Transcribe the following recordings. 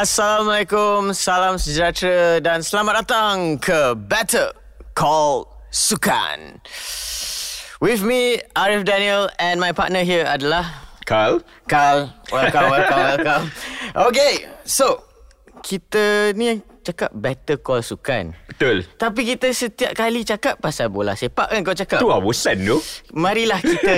Assalamualaikum, salam sejahtera dan selamat datang ke Better Call Sukan. With me, Arif Daniel and my partner here adalah Carl Carl. Welcome, welcome, welcome. Okay, so kita ni cakap Better Call Sukan. Betul Tapi kita setiap kali cakap pasal bola sepak kan kau cakap. Tu lah bosan tu Marilah kita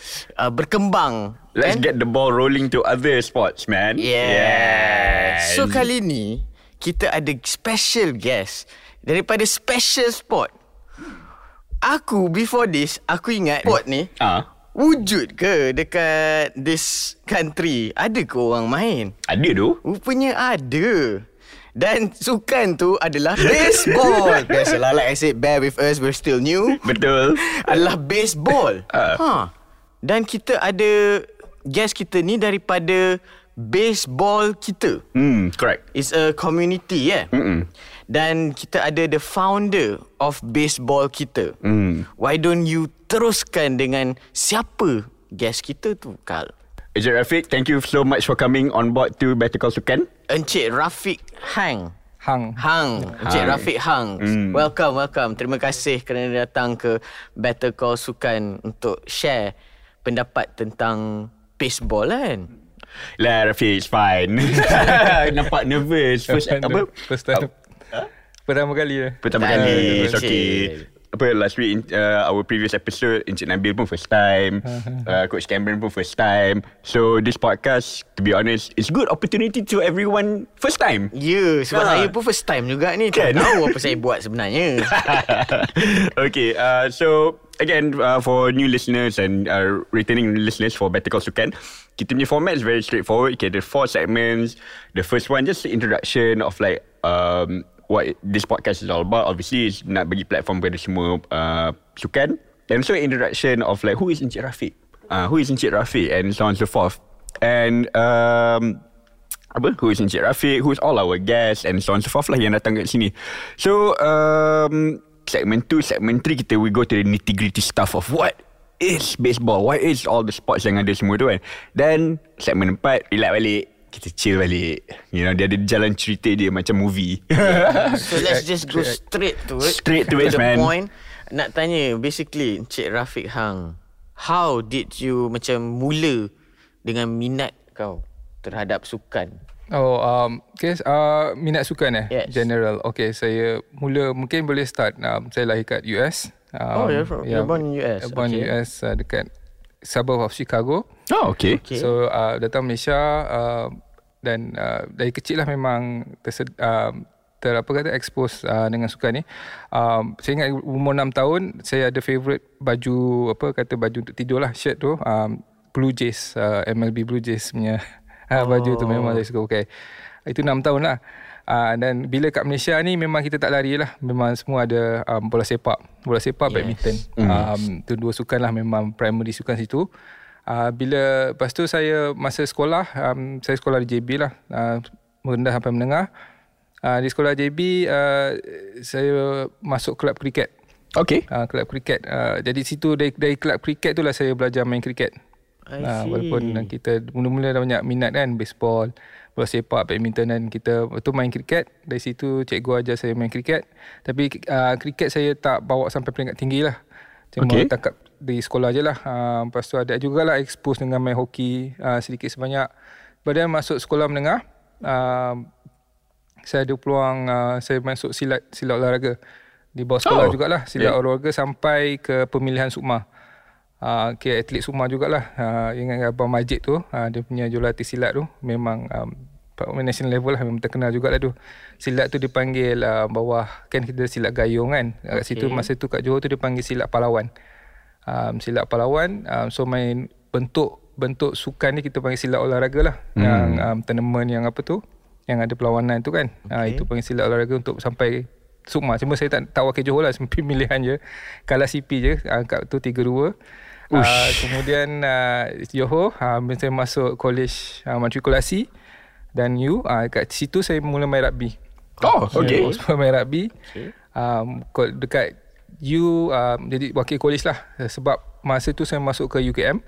uh, berkembang. Let's kan? get the ball rolling to other sports man Yes. So kali ni kita ada special guest daripada special sport. Aku before this aku ingat sport ni Ah, wujud ke dekat this country? Ada ke orang main? Ada tu Rupanya ada. Dan sukan tu adalah baseball. Biasalah like I said bear with us we're still new. Betul adalah baseball. Ah. Ha. Dan kita ada guest kita ni daripada baseball kita. Hmm, correct It's a community ya. Yeah? Mm-mm. Dan kita ada the founder of baseball kita. Hmm. Why don't you teruskan dengan siapa guest kita tu, Kal? Encik Rafiq, thank you so much for coming on board to Better Call Sukan Encik Rafiq Hang. Hang. Hang, Encik Hang. Rafiq Hang. Hmm. Welcome, welcome. Terima kasih kerana datang ke Better Call Sukan untuk share pendapat tentang baseball kan. Lah Rafiq, it's fine Nampak nervous First, apa? First time. Pertama kali ya. Pertama kali It's okay. Apa last week in, uh, our previous episode Encik Nabil pun first time uh, Coach Cameron pun first time so this podcast to be honest it's good opportunity to everyone first time Ya, yeah, sebab Ha. saya pun first time juga ni. Kan? Tak tahu apa saya buat sebenarnya. okay, uh, so again uh, for new listeners and uh, returning listeners for Better Call Sukan, kita punya format is very straightforward. Okay, are four segments. The first one just the introduction of like um, what this podcast is all about. Obviously, is nak bagi platform kepada semua uh, sukan. And also introduction of like who is Encik Rafiq, uh, who is Encik Rafiq, and so on and so forth. And um, apa who is Encik Rafiq who's all our guests and so on and so forth lah yang datang kat sini so um, segment 2 segment 3 kita we go to the nitty gritty stuff of what is baseball what is all the sports yang ada semua tu kan then segment 4 relax balik kita chill balik you know dia ada jalan cerita dia macam movie So let's just go straight to it. Straight to it, the man. point. Nak tanya, basically, Encik Rafiq Hang, how did you macam mula dengan minat kau terhadap sukan? Oh, um, okay, uh, minat sukan eh? Yes. General. Okay, saya mula mungkin boleh start. Um, saya lahir kat US. Oh, Um, you're from- you're born in US, Born okay. US uh, dekat suburb of Chicago. oh okay Okay. So uh, datang Malaysia uh, dan uh, dari kecil lah memang tersed, uh, ter apa kata expose uh, dengan sukan ni. Um, saya ingat umur 6 tahun saya ada favourite baju apa kata baju untuk tidur lah shirt tu um, Blue Jays uh, MLB Blue Jays punya oh. baju tu memang saya suka pakai. Itu 6 tahun lah. Uh, dan bila kat Malaysia ni memang kita tak lari lah. Memang semua ada um, bola sepak. Bola sepak, Yes. badminton. Um, tu dua sukan lah memang primary sukan situ. Uh, bila lepas tu saya masa sekolah, um, saya sekolah di JB lah. Uh, merendah sampai menengah. Uh, di sekolah JB, uh, saya masuk kelab kriket. okay Uh, kelab kriket. Uh, jadi situ dari, dari kelab kriket tu lah saya belajar main kriket. Ah, see. walaupun kita mula-mula dah banyak minat kan baseball, bola sepak, badminton dan kita betul main kriket. Dari situ cikgu ajar saya main kriket. Tapi uh, kriket saya tak bawa sampai peringkat tinggi lah. Cuma Okay. tangkap di sekolah je lah. Uh, lepas tu ada jugalah expose dengan main hoki uh, sedikit sebanyak. Kemudian masuk sekolah menengah, uh, saya ada peluang uh, saya masuk silat silat olahraga di bawah sekolah Oh, oh, jugalah silat yeah. olahraga sampai ke pemilihan sukma. Uh, okay, atlet sukma jugalah. Uh, ingat Abang Majid tu, uh, dia punya jurulatih silat tu memang um, national level lah memang terkenal jugalah tu. Silat tu dipanggil uh, bawah kan kita silat gayung kan. Kat situ Okay. masa tu kat Johor tu dipanggil silat pahlawan. Um, silat pahlawan um, so main bentuk bentuk sukan ni kita panggil silat olahraga lah. Hmm. Yang um, tournament yang apa tu? Yang ada perlawanan tu kan. Okay. Uh, itu panggil silat olahraga untuk sampai Sukma. Cuma saya tak, tak wakil Johor lah. Pemilihan je. Kalah CP je. Angkat tu 3-2. Uh, kemudian uh, Johor, uh, saya masuk college uh, matrikulasi dan U. Uh, kat situ saya mula main rugby. Oh, okay. Saya main rugby. Um, ko- dekat U um, jadi wakil college lah sebab masa tu saya masuk ke UKM.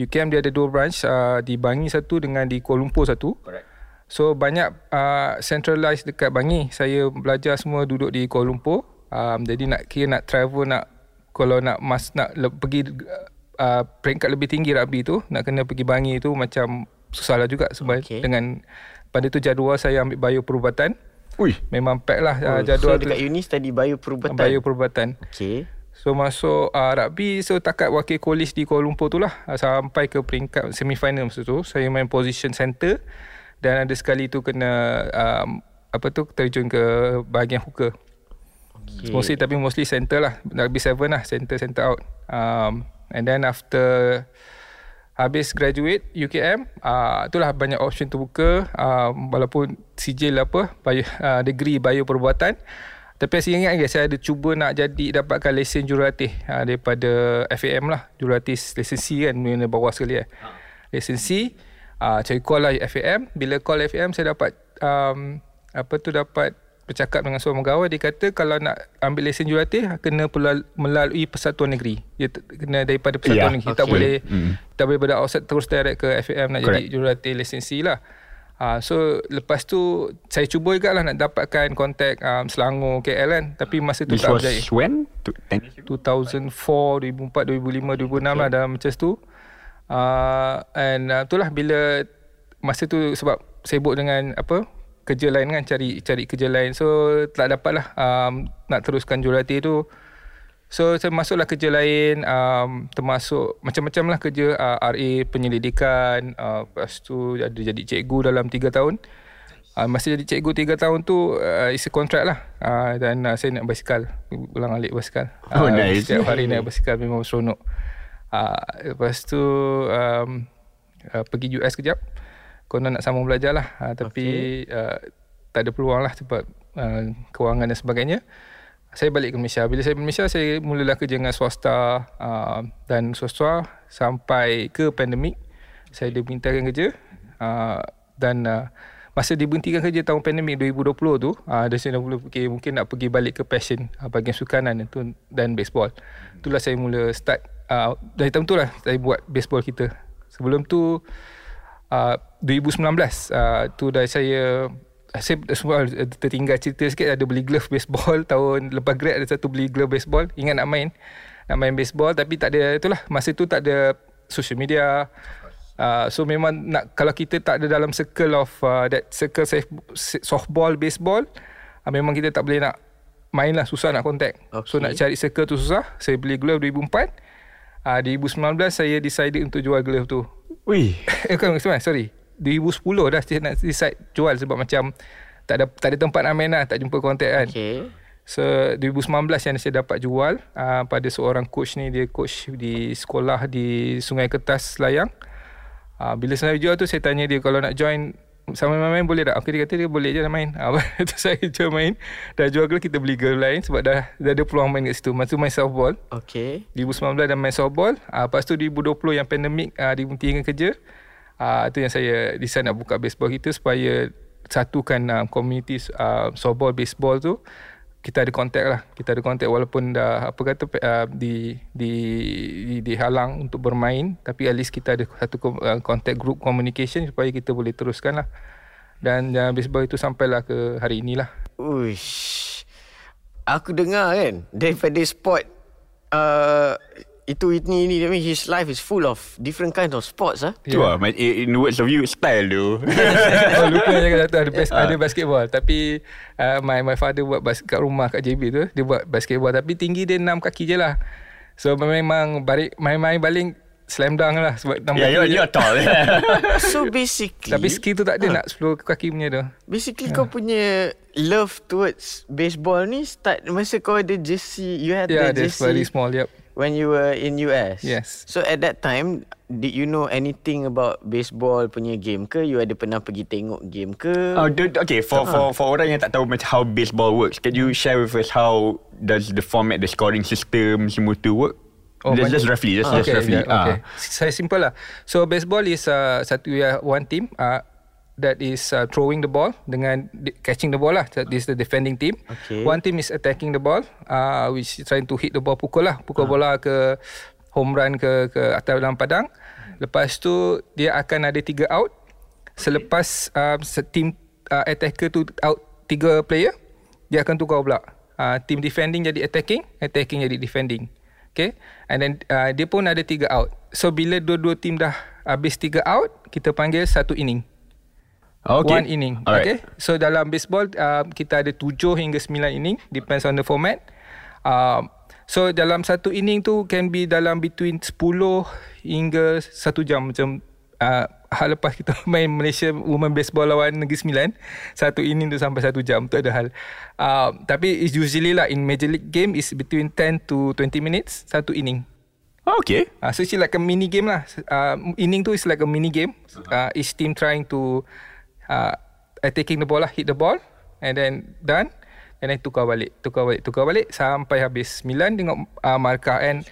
UKM dia ada dua branch uh, di Bangi satu dengan di Kuala Lumpur satu. Correct. So banyak uh, centralized dekat Bangi. Saya belajar semua duduk di Kuala Lumpur. Um, jadi nak kira nak travel nak kalau nak mas nak le, pergi uh, peringkat lebih tinggi rugby tu nak kena pergi Bangi tu macam susah lah juga sebab Okay. dengan pada tu jadual saya ambil bio perubatan. Ui. Memang pack lah uh, Oh, jadual so tu. dekat uni study bio perubatan. Bio perubatan. Okay. So masuk uh, rugby So takat wakil college di Kuala Lumpur tu lah uh, Sampai ke peringkat semifinal masa tu Saya main position center Dan ada sekali tu kena um, Apa tu terjun ke bahagian hooker okay. Mostly tapi mostly center lah Rugby 7 lah Center center out um, And then after Habis graduate UKM uh, Itulah banyak option terbuka uh, Walaupun sijil apa bio, uh, Degree bio perbuatan Tapi saya ingat lagi Saya ada cuba nak jadi Dapatkan lesen jurulatih uh, Daripada FAM lah. Jurulatih lesen C kan Mana bawah sekali eh. Lesen C uh, Cari call lah FAM Bila call FAM Saya dapat um, Apa tu dapat bercakap dengan seorang pegawai dia kata kalau nak ambil lesen jurulatih kena melalui persatuan negeri dia kena daripada persatuan Ya, negeri tak okay. boleh Mm. tak boleh pada outside terus direct ke FAM nak Correct. jadi jurulatih lesen C lah Uh, so lepas tu saya cuba juga lah nak dapatkan kontak um, Selangor KL kan tapi masa tu This tak was berjaya when? 10 years ago? 2004, 2004, 2005, 2006 lah dalam macam tu. Uh, and uh, itulah bila masa tu sebab sibuk dengan apa kerja lain kan cari cari kerja lain. So tak dapat lah um, nak teruskan jurulatih tu. So saya masuklah kerja lain um, termasuk macam-macam lah kerja uh, RA penyelidikan uh, lepas tu ada jadi cikgu dalam 3 tahun. Uh, masa jadi cikgu 3 tahun tu uh, isi kontrak lah. Uh, dan uh, saya naik basikal ulang alik basikal. Oh, nice. setiap hari naik basikal memang seronok. Uh, lepas tu um, uh, pergi US kejap konon nak sambung belajar lah. Uh, tapi okay. uh, tak ada peluang lah sebab uh, kewangan dan sebagainya. Saya balik ke Malaysia. Bila saya balik Malaysia saya mulalah kerja dengan swasta uh, dan swasta sampai ke pandemik saya diberhentikan kerja. Uh, dan uh, masa diberhentikan kerja tahun pandemik 2020 tu uh, dan saya dah mula fikir mungkin nak pergi balik ke passion uh, bahagian sukanan itu dan baseball. Itulah saya mula start uh, dari tahun tu lah saya buat baseball kita. Sebelum tu uh, 2019 uh, tu dah saya saya semua tertinggal cerita sikit. Ada beli glove baseball tahun lepas grad ada satu beli glove baseball. Ingat nak main? Nak main baseball tapi tak ada itulah. Masa tu tak ada social media. Uh, so memang nak kalau kita tak ada dalam circle of uh, that circle softball baseball uh, memang kita tak boleh nak main lah. Susah nak contact. Okay. so nak cari circle tu susah. Saya beli glove 2004 uh, 2019 saya decided untuk jual glove tu. Ui. eh bukan sorry, sorry 2010 dah saya nak decide jual sebab macam tak ada tak ada tempat nak main lah tak jumpa kontak kan Okay. So 2019 yang saya dapat jual uh, pada seorang coach ni dia coach di sekolah di Sungai Kertas Layang. Uh, bila saya jual tu saya tanya dia kalau nak join sama main-main boleh tak? Okay, dia kata dia boleh je nak main. Uh, tu saya jual main. Dah jual girl kita beli girl lain sebab dah, dah ada peluang main kat situ. Masa tu main softball. Okay. 2019 dah main softball. Uh, lepas tu 2020 yang pandemik uh, diberhentikan kerja. Uh, tu yang saya decide nak buka baseball kita supaya satukan uh, community uh, softball baseball tu kita ada kontak lah. Kita ada kontak walaupun dah apa kata uh, di, di di dihalang untuk bermain tapi at least kita ada satu kom- uh, group communication supaya kita boleh teruskan lah. Dan uh, baseball itu sampailah ke hari inilah. Uish. Aku dengar kan daripada sport uh, itu ini ini I mean, his life is full of different kind of sports ah. Tu lah. my- In the words of you, style tu. oh lupa cakap satu ada bas- ada basketball tapi uh, my my father buat bas- kat rumah kat JB tu dia buat basketball tapi tinggi dia 6 kaki je lah. So memang balik main-main baling slam dunk lah sebab 6 yeah, kaki you're, je. you're tall. So basically Tapi skill tu tak ada nak 10 kaki punya tu. Basically kau punya love towards baseball ni start masa kau ada jersey you had Yeah, the that's very jersey small. Yep. When you were in US. Yes. So at that time did you know anything about baseball punya game ke? You ada pernah pergi tengok game ke? Oh, the, okay, for, for for orang yang tak tahu macam how baseball works, can you share with us how does the format, the scoring system semua tu work? Oh, just, just roughly, just, Ah, just roughly. yeah, okay. Ah. Saya simple lah. So baseball is uh, satu ya one team uh, that is uh, throwing the ball dengan catching the ball lah. That is the defending team. Okay. One team is attacking the ball, uh, which is trying to hit the ball pukul lah, pukul bola ke home run ke ke atas dalam padang. Lepas tu dia akan ada tiga out. Selepas uh, team uh, attacker tu out tiga player, dia akan tukar pula. Uh, team defending jadi attacking, attacking jadi defending. Okay. And then uh, dia pun ada tiga out. So bila dua-dua team dah habis tiga out, kita panggil satu inning. Okay. One inning. Alright. Okay. So dalam baseball uh, kita ada tujuh hingga sembilan inning depends on the format. Uh, so dalam satu inning tu can be dalam between 10 hingga satu jam macam uh, hal lepas kita main Malaysia Women Baseball lawan Negeri Sembilan satu inning tu sampai satu jam tu ada hal uh, tapi it's usually lah in Major League game is between 10 to 20 minutes satu inning Okay. Uh, so it's like a mini game lah. Uh, inning tu is like a mini game. Uh, each team trying to uh, taking the ball lah, hit the ball, and then done. And then tukar balik, tukar balik, tukar balik sampai habis 9 tengok uh, markah and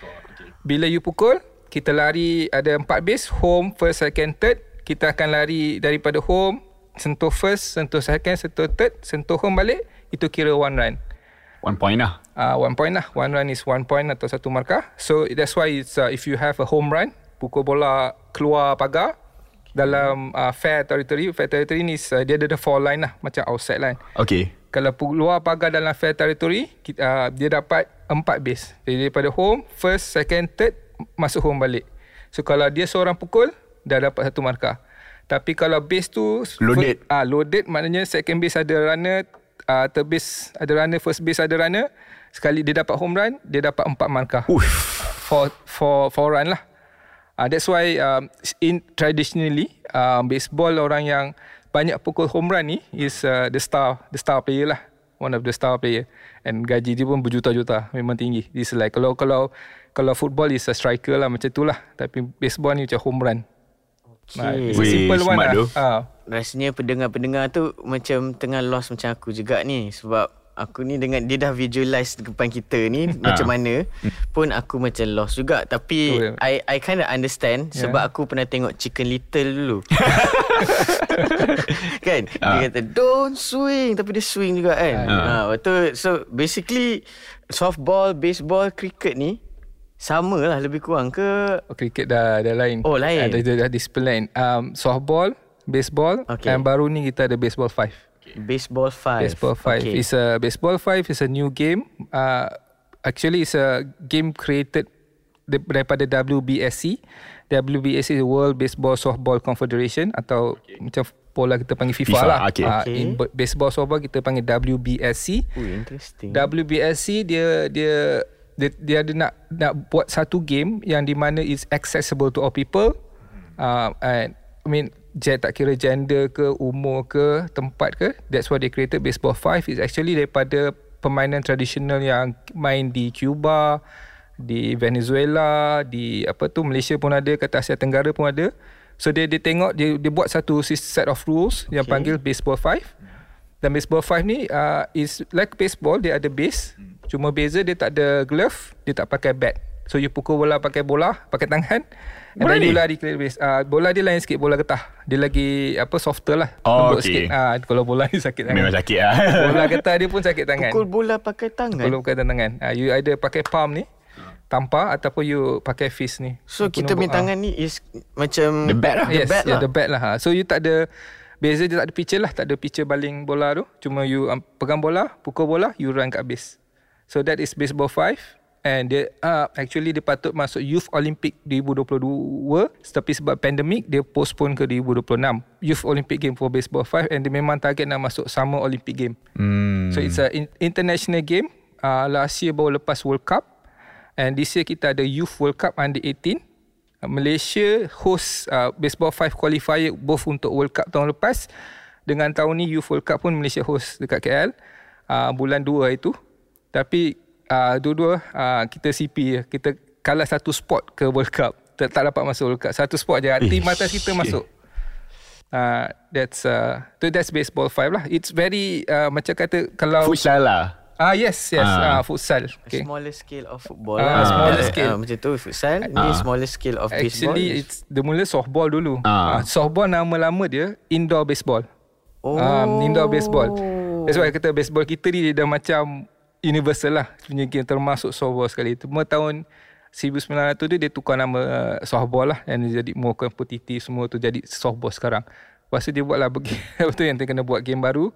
bila you pukul, kita lari ada empat base, home, first, second, third. Kita akan lari daripada home, sentuh first, sentuh second, sentuh third, sentuh home balik, itu kira one run. One point lah. uh, one point lah. One run is one point atau satu markah. So that's why it's uh, if you have a home run, pukul bola keluar pagar dalam uh, fair territory. Fair territory ni uh, dia ada the four line lah macam outside line. Okay. Kalau keluar pagar dalam fair territory, kita, uh, dia dapat empat base. Jadi daripada home, first, second, third masuk home balik. So kalau dia seorang pukul, dah dapat satu markah. Tapi kalau base tu Loaded. Ah uh, loaded maknanya second base ada runner, uh, third base ada runner, first base ada runner. Sekali dia dapat home run, dia dapat empat markah. Uff. For for for run lah. Uh, that's why um, in traditionally uh, baseball orang yang banyak pukul home run ni is uh, the star the star player lah. One of the star player and gaji dia pun berjuta-juta memang tinggi. This like kalau kalau kalau football is a striker lah macam tu lah. Tapi baseball ni macam home run. Okay. it's a simple one smart lah. tu. Ah. Rasanya pendengar-pendengar tu macam tengah lost macam aku juga ni sebab aku ni dengan dia dah visualize depan kita ni macam mana pun aku macam lost juga tapi Betul. I I kind of understand Yeah. sebab aku pernah tengok Chicken Little dulu. kan? Dia Ah. kata don't swing tapi dia swing juga kan. Ah. Ha betul. So basically softball, baseball, cricket ni sama lah lebih kurang ke Oh, cricket dah dah lain. Oh, lain. Ada dah, dah disiplin lain. Um, softball, baseball Okay. and baru ni kita ada baseball 5. Baseball 5. Baseball 5 Okay. is a baseball 5 is a new game. Uh, actually it's a game created daripada WBSC. WBSC is World Baseball Softball Confederation atau macam bola kita panggil FIFA, FIFA, lah. okay. Uh, Okay. in baseball softball kita panggil WBSC. Ui, interesting. WBSC dia dia dia, dia ada nak nak buat satu game yang di mana is accessible to all people. Uh, and I mean tak kira gender ke umur ke tempat ke that's why they created. Baseball 5 is actually daripada permainan tradisional yang main di Cuba di Venezuela di apa tu Malaysia pun ada kata Asia Tenggara pun ada. So dia dia tengok dia dia buat satu set of rules yang Okay. panggil baseball 5 dan baseball 5 ni uh, is like baseball dia ada base. Cuma beza dia tak ada glove dia tak pakai bat. So you pukul bola pakai bola pakai tangan Bola ni? you lari clear base uh, bola dia lain sikit bola getah dia lagi apa softer lah Oh, lembut okay. sikit uh, kalau bola ni sakit tangan Memang sakit lah. bola getah dia pun sakit tangan Pukul bola pakai tangan. kalau pakai tangan uh, you either pakai palm ni tampar ataupun you pakai fist ni So kita Penuh- punya tangan ni is macam The bat lah. The yes, bat yeah, lah. the bat lah. Ha. So you tak ada beza dia tak ada pitcher lah, tak ada pitcher baling bola tu. Cuma you um, pegang bola, pukul bola, you run kat base. So that is baseball 5 and dia uh, actually dia patut masuk Youth Olympic 2022 tapi sebab pandemik dia postpone ke 2026. Youth Olympic game for baseball 5 and dia memang target nak masuk Summer Olympic game. Hmm. So it's a in- international game. Uh, last year baru lepas World Cup. And this year kita ada Youth World Cup under 18. Uh, Malaysia host uh, baseball 5 qualifier both untuk World Cup tahun lepas. Dengan tahun ni Youth World Cup pun Malaysia host dekat KL. Uh, bulan 2 itu. Tapi uh, dua-dua uh, kita CP. Kita kalah satu spot ke World Cup. Tak, tak dapat masuk World Cup. Satu spot je. Tim atas kita masuk. Uh, that's uh, so that's baseball 5 lah. It's very uh, macam kata kalau Futsal lah. Ah yes yes Ah. ah futsal. Okay. Smaller scale of football Ah, lah. smaller Ah, scale. ah, macam tu futsal. Ni Ah. smaller scale of baseball. Actually it's dia mula softball dulu. Ah. Ah. softball nama lama dia indoor baseball. oh. Um, indoor baseball. That's why kata baseball kita ni dia dah macam universal lah punya game termasuk softball sekali. Cuma tahun 1900 tu dia tukar nama uh, softball lah dia jadi more competitive semua tu jadi softball sekarang. Lepas tu dia buat lah Lepas tu yang dia kena buat game baru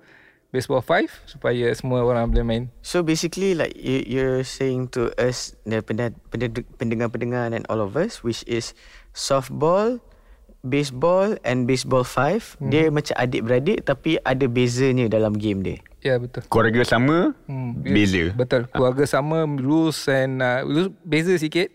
Baseball 5 Supaya semua orang boleh main So basically like you, you're saying to us the pendengar-pendengar and all of us which is softball, baseball and baseball 5 hmm. dia macam adik-beradik tapi ada bezanya dalam game dia. Ya yeah, betul. Keluarga sama Hmm, Beza. Betul. Keluarga sama Rules and uh, Rules beza sikit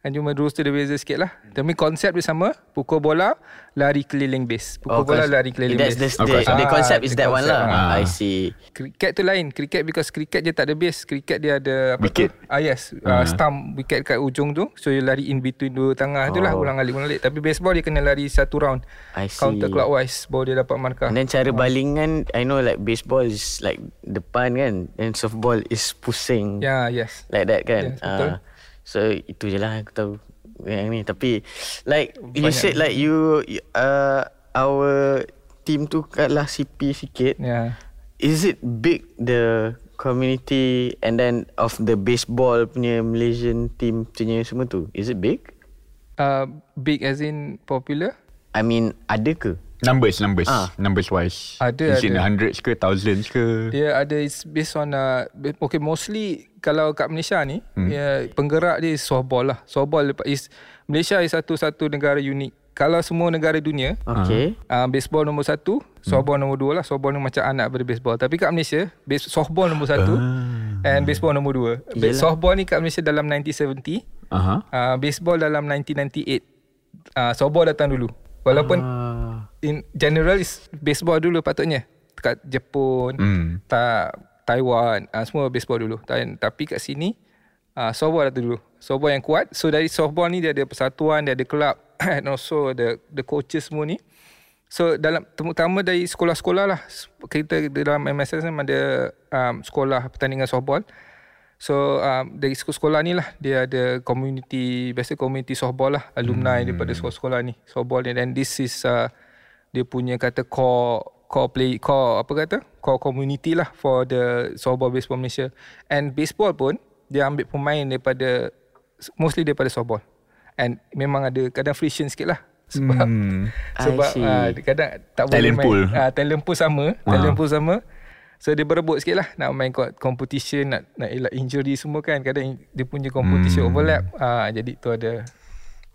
And cuma rules tu dia beza sikit lah Tapi konsep dia sama Pukul bola Lari keliling base Pukul bola cons- lari keliling that's base the, Okay. the, the Ah, concept is the that one concept. lah. Ah. I see. Cricket tu lain Cricket because cricket dia tak ada base Cricket dia ada apa Wicket. tu? Ah yes Ah. uh, Stump wicket kat ujung tu So you lari in between dua tangah tu lah Oh. Ulang alik ulang alik Tapi baseball dia kena lari satu round I see. Counter clockwise Baru dia dapat markah And then cara balingan I know like baseball is like depan kan and softball is pusing yeah, yes like that kan. Yes, betul. Ah, so itu je lah aku tahu yang ni tapi like you Banyak. said like you uh, our team tu kalah CP sikit. Yeah. Is it big the community and then of the baseball punya Malaysian team punya semua tu? Is it big? uh, Big as in popular I mean ada ke? Numbers Numbers Ah. Numbers wise Ada, Is it ada. hundreds ke Thousands ke Dia ada is based on uh, okay mostly kalau kat Malaysia ni hmm. ya, penggerak dia is softball lah. Softball lepas- is Malaysia is satu-satu negara unik. Kalau semua negara dunia Okay. uh, baseball nombor satu, softball nombor dua lah. Softball ni macam anak daripada baseball. Tapi kat Malaysia base, softball nombor satu and baseball nombor dua. Yelah. Softball ni kat Malaysia dalam 1970, Aha. uh, baseball dalam 1998. Uh, softball datang dulu. Walaupun Ah. In general is baseball dulu patutnya. Kat Jepun Hmm. tak Taiwan uh, semua baseball dulu. Dan, tapi kat sini uh, softball dah dulu. Softball yang kuat. So dari softball ni dia ada persatuan dia ada kelab and also the the coaches semua ni. So dalam terutama dari sekolah-sekolah lah. Kita dalam MSS ni ada um, sekolah pertandingan softball. So um, dari sekolah ni lah dia ada community biasa community softball lah. Alumni hmm. daripada sekolah-sekolah ni softball ni. And this is uh, dia punya kata core core play core apa kata? Core community lah for the softball baseball Malaysia. And baseball pun dia ambil pemain daripada mostly daripada softball. And memang ada kadang friction sikit lah. Sebab Hmm. sebab uh, kadang tak boleh Talent main. pool. uh, talent pool sama Ah. talent pool sama. So dia berebut sikit lah Nak main kot competition Nak, nak elak injury semua kan. Kadang dia punya competition Hmm. overlap. Ah, Jadi tu ada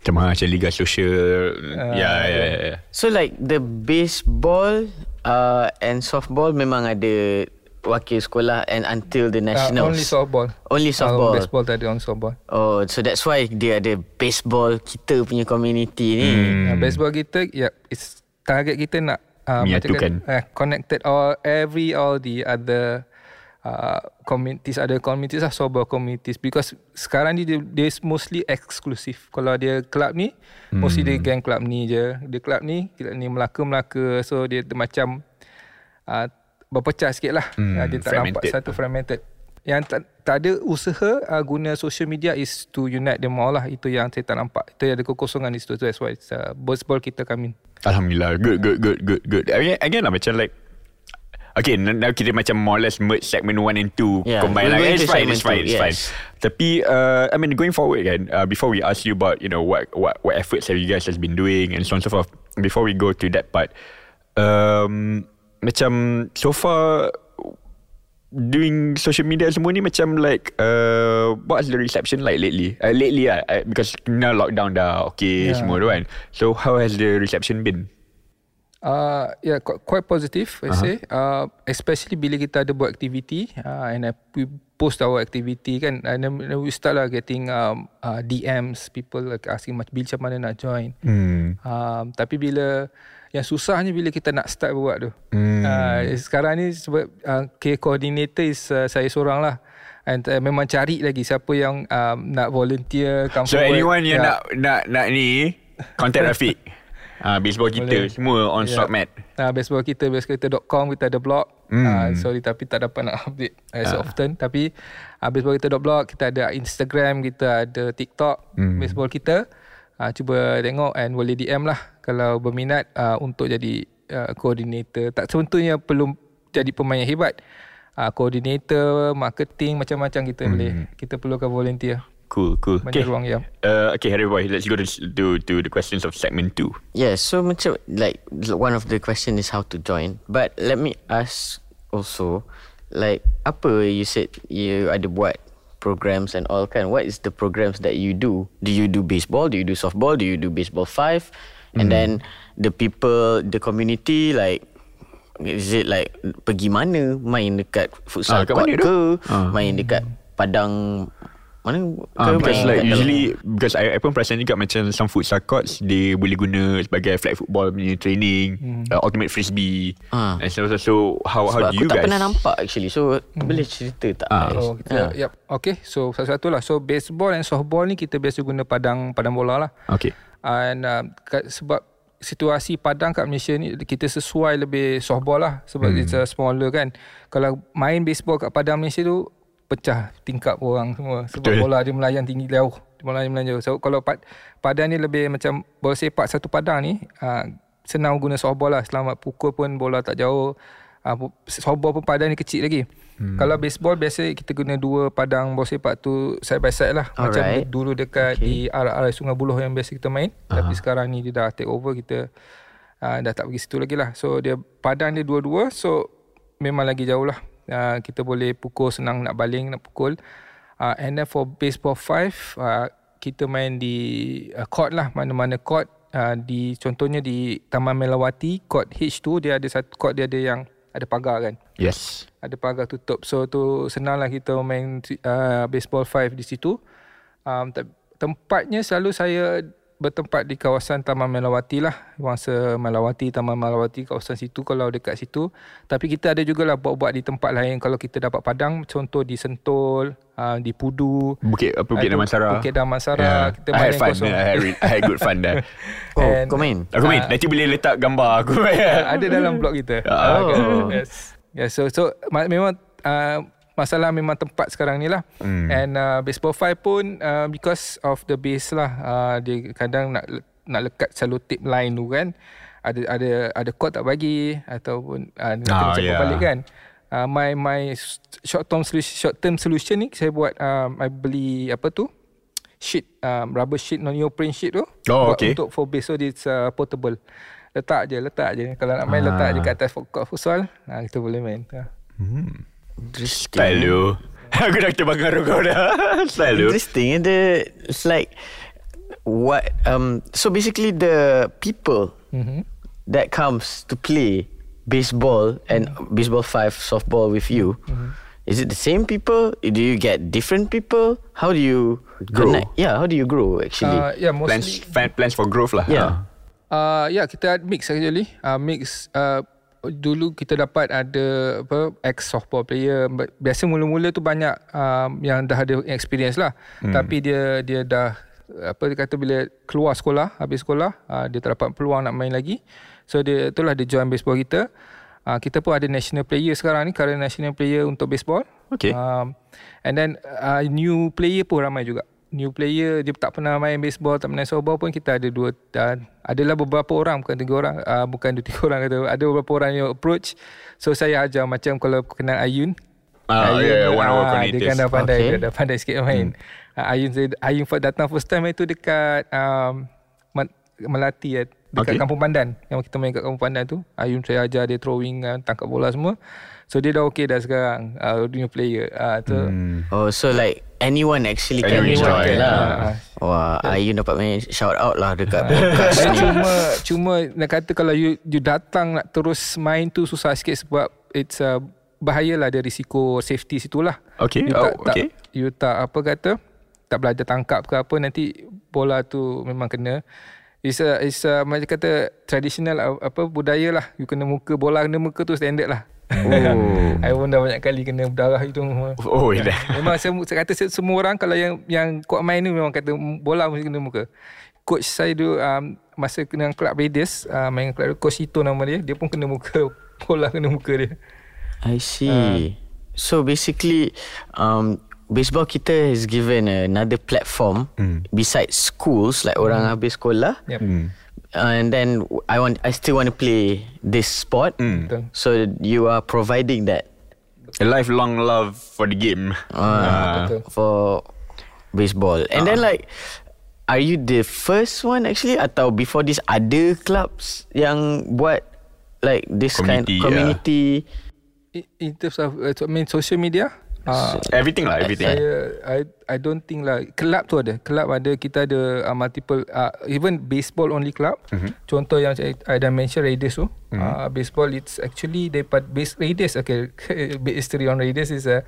Macam macam Liga Sosial Ah, Ya ya ya So like the baseball uh, and softball memang ada wakil sekolah and until the uh, nationals. Only softball Only softball. uh, Baseball tak ada only softball Oh, so that's why dia ada baseball kita punya community ni. uh, Hmm. Baseball kita ya, it's, Target kita nak uh, Menyatukan. uh, Connected all Every all the other uh, Communities Other communities lah Softball communities Because sekarang ni dia, dia mostly eksklusif Kalau dia club ni hmm. Mostly dia gang club ni je Dia club ni Club ni Melaka-Melaka So dia, dia macam uh, Berpecah sikit lah Hmm, uh, Dia tak nampak fragmented. satu fragmented yang tak, tak ada usaha uh, guna social media is to unite them all lah. Itu yang saya tak nampak. Itu ada kekosongan di situ. That's why it's, uh, baseball kita in. Alhamdulillah Good good good good good Again, again lah macam like Okay n- now kita macam more or less merge segment 1 and 2 Yeah, Combine lah. It's fine It's fine two, It's fine. yes. Tapi uh, I mean going forward kan uh, Before we ask you about You know what What what efforts have you guys has been doing And so on and so forth Before we go to that part um, Macam So far Doing social media semua ni Macam like uh, What's the reception like lately? Uh, Lately lah uh, Because now lockdown dah Okay Yeah. semua tu kan. So how has the reception been Uh, yeah, quite, positive, I uh-huh. say. Uh, especially bila kita ada buat activity uh, and uh, we post our activity kan, and then, then we start lah getting um, uh, DMs, people like asking macam bila mana nak join. Hmm Um, tapi bila yang susahnya bila kita nak start buat tu. Hmm. Uh, sekarang ni sebab uh, care coordinator is uh, saya seorang lah. And uh, memang cari lagi siapa yang um, nak volunteer come So forward. anyone yang Yeah. nak nak nak ni contact Rafiq. Ah baseball kita Boleh. semua on stock mat. Uh, baseball kita baseballkita.com kita ada blog. Hmm. Uh, sorry tapi tak dapat nak update as Ah. often tapi uh, baseballkita.blog kita ada Instagram, kita ada TikTok Hmm. baseball kita. Uh, cuba tengok and boleh DM lah kalau berminat uh, untuk jadi uh, coordinator. Tak tentunya perlu jadi pemain yang hebat. Uh, coordinator, marketing macam-macam kita hmm. boleh. Kita perlukan volunteer. Cool, cool. Banyak ruang, ya. Uh, okay, Harry Boy, let's go to, to, to the questions of segment two. Yeah, so macam like one of the question is how to join. But let me ask also, like apa you said you ada buat programs and all kan? What is the programs that you do? Do you do baseball? Do you do softball? Do you do baseball five? And then the people, the community, like is it like pergi mana? Main dekat futsal Ah, court tu? ke? Main dekat padang mana? Ah, because main like usually because I, I pun perasan juga macam some futsal courts they boleh guna sebagai flag football punya training, uh, ultimate frisbee Ah. and so so, so how how Sebab do aku you tak guys? pernah nampak actually. So boleh cerita tak? Ah. guys? Oh, kita, yep. Okay, so satu-satu lah. So, baseball and softball ni kita biasa guna padang padang bola lah. Okay. And uh, kat, sebab situasi padang kat Malaysia ni kita sesuai lebih softball lah sebab hmm. it's a smaller kan. Kalau main baseball kat padang Malaysia tu pecah tingkap orang semua sebab Betul. Bola dia melayang tinggi jauh. Dia melayang melayang jauh. So kalau pad, padang ni lebih macam bola sepak satu padang ni uh, senang guna softball lah. Selamat pukul pun bola tak jauh. Uh, softball pun padang ni kecil lagi. Hmm. Kalau baseball biasa kita guna dua padang bola sepak tu side by side lah. Macam Alright. dulu dekat okay. di RRI Sungai Buloh yang biasa kita main uh-huh. tapi sekarang ni dia dah take over kita uh, dah tak pergi situ lagi lah so dia padang dia dua-dua so memang lagi jauh lah uh, kita boleh pukul senang nak baling nak pukul uh, and then for baseball 5 uh, kita main di uh, court lah mana-mana court uh, di contohnya di Taman Melawati court H2 dia ada satu court dia ada yang ada pagar kan Yes. ada pagar tutup. So tu senanglah kita main uh, baseball 5 di situ. Um, te- tempatnya selalu saya bertempat di kawasan Taman Melawati lah. Wangsa Melawati, Taman Melawati, kawasan situ kalau dekat situ. Tapi kita ada jugalah buat-buat di tempat lain kalau kita dapat padang. Contoh di Sentul, uh, di Pudu. Bukit apa Bukit Damansara. Bukit Damansara. Yeah. Kita I main had fun. kosong. I had, I had good fun dah. Oh, And- kau main? Aku main. Nanti boleh letak gambar aku. ada dalam blog kita. Oh. kan? Yes. Yeah, so so ma- memang uh, masalah memang tempat sekarang ni lah. Hmm. And uh, baseball 5 pun uh, because of the base lah uh, dia kadang nak nak lekat selotip line tu kan. Ada ada ada court tak bagi ataupun uh, nanti Ah, oh, yeah. balik kan. Uh, my my short term solution short term solution ni saya buat um, I beli apa tu sheet um, rubber sheet non neoprene sheet tu Oh, okay. untuk for base so it's uh, portable letak je letak je kalau nak main Ah. letak je kat atas court futsal ha, kita boleh main ha. Interesting. Style tu. Aku dah terbanggar kau dah. Style tu. Interesting. The it's like what um. So basically, the people mm-hmm. that comes to play baseball and baseball five softball with you. Is it the same people? Do you get different people? How do you Grow. connect? Yeah, how do you grow actually? uh, yeah Plans, mostly fan- plans for growth lah. yeah. Uh, ya yeah, kita mix actually. Uh, mix uh, dulu kita dapat ada apa ex softball player biasa mula-mula tu banyak um, yang dah ada experience lah. Hmm. Tapi dia dia dah apa dia kata bila keluar sekolah, habis sekolah, uh, dia tak dapat peluang nak main lagi. So dia itulah dia join baseball kita. Uh, kita pun ada national player sekarang ni, current national player untuk baseball. Okay. Um, and then uh, new player pun ramai juga. New player dia tak pernah main baseball, tak pernah softball pun kita ada dua dan adalah beberapa orang bukan tiga orang, uh, bukan dua tiga orang kata. Ada beberapa orang yang approach. So saya ajar macam kalau kenal Ayun. Ah, yeah, yeah, one of our ah, Dia kan dah pandai, Okay. dia dah pandai sikit main. Hmm. Uh, Ayun saya Ayun datang first time itu dekat um, Melati ya, dekat Okay. Kampung Pandan. Yang kita main kat Kampung Pandan tu. Ayun saya ajar dia throwing, uh, tangkap bola semua. So dia dah okay dah sekarang. Uh, new player. Uh, tu, Hmm. Oh, so like anyone actually can Anyone join join. lah. Ah. Wah, Ayu dapat main shout out lah dekat podcast Dia ni. cuma cuma nak kata kalau you, you datang nak terus main tu susah sikit sebab it's uh, bahayalah ada risiko safety situlah. Okay. You Oh, tak, tak, okay. you tak apa kata tak belajar tangkap ke apa nanti bola tu memang kena. It's a, it's a, macam kata traditional uh, apa budaya lah. You kena muka bola kena muka tu standard lah. Oh. I pun dah banyak kali kena berdarah itu. Oh, dah. Memang saya, saya kata se- semua orang kalau yang yang kuat main ni memang kata bola mesti kena muka. Coach saya dulu um, masa kena club Raiders, uh, main club Coach Ito nama dia, dia pun kena muka bola kena muka dia. I see. So basically, um, baseball kita has given another platform besides schools like orang habis sekolah. Yep. Hmm. Uh, and then I want, I still want to play this sport. Betul. So you are providing that A lifelong love for the game. uh, betul. for baseball. And then like are you the first one actually atau before this ada clubs yang buat like this Community, kind yeah. community In- In terms of uh, I mean social media uh, Everything lah, everything. Saya I I don't think lah Kelab tu ada Kelab ada Kita ada uh, multiple uh, Even baseball only club mm-hmm. Contoh yang saya I dah mention Raiders tu mm-hmm. uh, Baseball it's actually Daripada base, Raiders Okay History on Raiders is a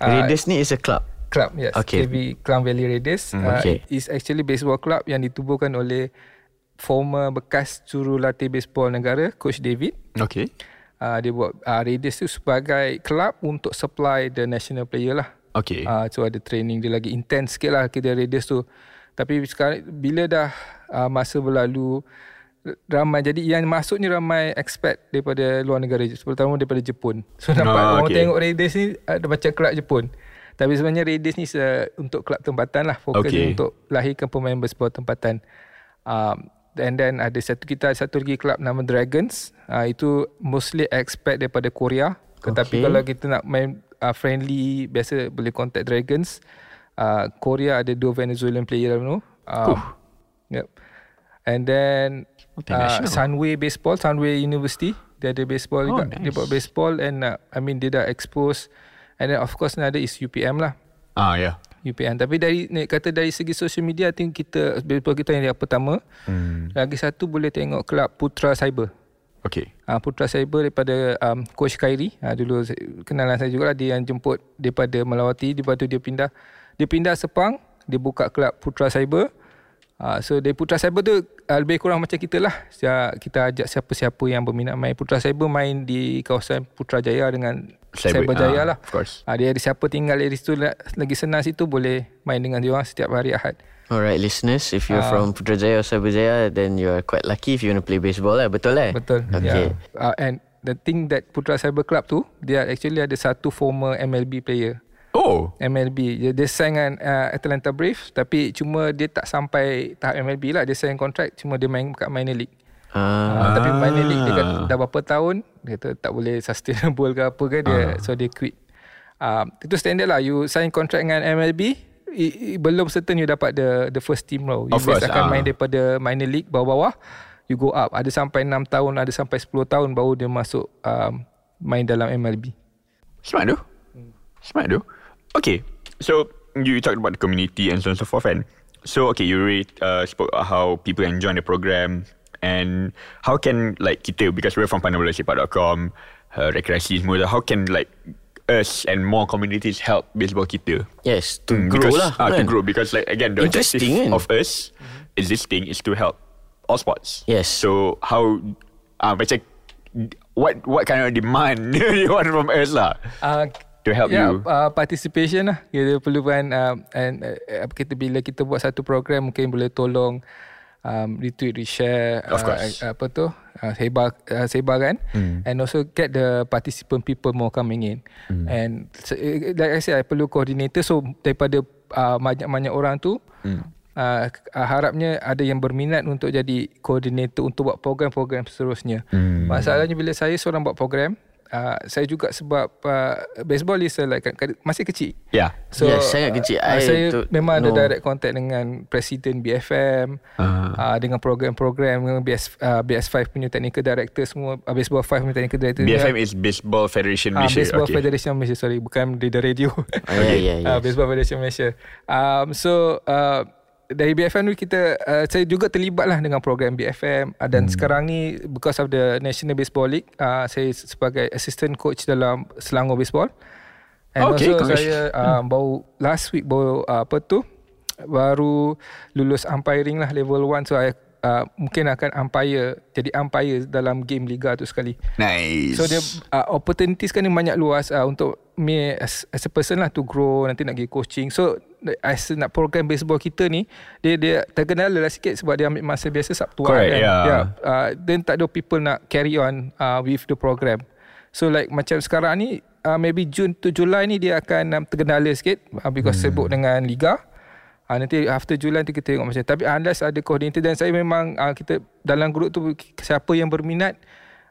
uh, Raiders ni is a club. Club yes Okay. KB Klang Valley Raiders mm, okay. uh, is actually baseball club Yang ditubuhkan oleh Former bekas Jurulatih baseball negara Coach David Okay. Uh, Dia buat uh, Raiders tu sebagai Club untuk supply The national player lah Okay. Uh, so ada training dia lagi intense sikit lah kita Raiders tu. Tapi sekarang bila dah uh, masa berlalu ramai jadi yang masuk ni ramai expat daripada luar negara terutama daripada Jepun. So nampak Ah, orang okay. tengok Raiders ni ada macam kelab Jepun. Tapi sebenarnya Raiders ni se- untuk kelab tempatan lah fokus Okay. untuk lahirkan pemain baseball tempatan. Um, and then ada satu kita ada satu lagi kelab nama Dragons. Uh, itu mostly expat daripada Korea. Tetapi Okay. kalau kita nak main uh, friendly biasa boleh contact Dragons. Uh, Korea ada dua Venezuelan player dalam tu. Um, yep. And then uh. Sunway Baseball, Sunway University, dia ada baseball Oh, juga. Dia nice. buat baseball and uh, I mean dia dah expose and then of course another is UPM lah. Ah, yeah. UPM tapi dari kata dari segi social media I think kita kita yang pertama. Hmm. Lagi satu boleh tengok kelab Putra Cyber. Okay. Uh, Putra Cyber daripada um, Coach Khairi uh, Dulu kenalan saya juga lah Dia yang jemput daripada Melawati Lepas tu dia pindah Dia pindah Sepang Dia buka kelab Putra Cyber uh, So dari Putra Cyber tu uh, Lebih kurang macam kita lah Kita ajak siapa-siapa yang berminat main Putra Cyber main di kawasan Putrajaya Dengan Cyber- Cyberjaya ah, of course. uh, Dia ada siapa tinggal di situ la- Lagi senang situ Boleh main dengan dia orang Setiap hari Ahad Alright listeners, if you're Ah. from Putrajaya or Cyberjaya, then you're quite lucky if you want to play baseball lah. Betul lah? Betul. Okay. Yeah. Uh, and the thing that Putra Cyber Club tu, dia actually ada satu former MLB player. Oh. MLB. Dia, dia sign dengan uh, Atlanta Braves tapi cuma dia tak sampai tahap MLB lah. Dia sign kontrak cuma dia main kat minor league. Ah, Uh, tapi minor league dia kata dah berapa tahun dia kata tak boleh sustainable ke apa ke dia so dia quit. Uh, itu standard lah you sign kontrak dengan MLB i, i, belum certain you dapat the the first team role. You best akan ah. main daripada minor league bawah-bawah you go up. Ada sampai 6 tahun, ada sampai 10 tahun baru dia masuk um, main dalam MLB. Smart tu. Smart tu. Okay. So, you talked about the community and so on and so forth and so okay you already uh, spoke about how people enjoy the program and how can like kita because we're from panabolasepak.com uh, rekreasi semua tu, how can like us and more communities help baseball kita yes, to Hmm, grow because, lah. ah, to kan? grow because like again the objective kan? of us existing is to help all sports Yes. so how uh, macam what what kind of demand you want from us lah Uh, to help yeah, you uh, participation lah. Kita perlukan uh, and uh, kita bila kita buat satu program mungkin boleh tolong um, retweet, reshare, Of course. Uh, apa tu, uh, sebar, uh, sebarkan, mm. and also get the participant people more coming in. Mm. And so, eh, like I said, I perlu coordinator. So daripada uh, banyak-banyak orang tu, mm. uh, harapnya ada yang berminat untuk jadi koordinator untuk buat program-program seterusnya. Mm. Masalahnya bila saya seorang buat program, uh, saya juga sebab uh, baseball is uh, like masih kecil. yeah So Yes, sangat kecil. uh, I Saya tu- memang ada no. direct contact dengan Presiden BFM Ah. uh, Dengan program-program Dengan BS, uh, BS5 punya technical director semua uh, Baseball 5 punya technical director BFM is Baseball Federation uh, Malaysia Baseball okay. Federation Malaysia Sorry bukan di the radio Ah, yeah, yeah, yeah. uh, Baseball Federation Malaysia um, So uh, dari BFM ni kita uh, saya juga terlibat lah dengan program BFM uh, dan hmm. sekarang ni because of the National Baseball League uh, saya sebagai assistant coach dalam Selangor Baseball and Okay, also congrats. saya uh, baru last week baru uh, apa tu baru lulus umpiring lah level 1 so I uh, mungkin akan umpire jadi umpire dalam game liga tu sekali nice So dia uh, opportunities kan ni banyak luas uh, untuk me as, as a person lah to grow nanti nak pergi coaching. So as nak program baseball kita ni dia dia terkenal lah sikit sebab dia ambil masa biasa Sabtu Correct, kan. yeah. yeah. Uh, then tak ada people nak carry on uh, with the program. So like macam sekarang ni uh, maybe June to July ni dia akan um, tergendala sikit uh, because hmm. sibuk dengan liga. Uh, nanti after July nanti kita tengok macam tapi unless ada coordinator dan saya memang uh, kita dalam grup tu siapa yang berminat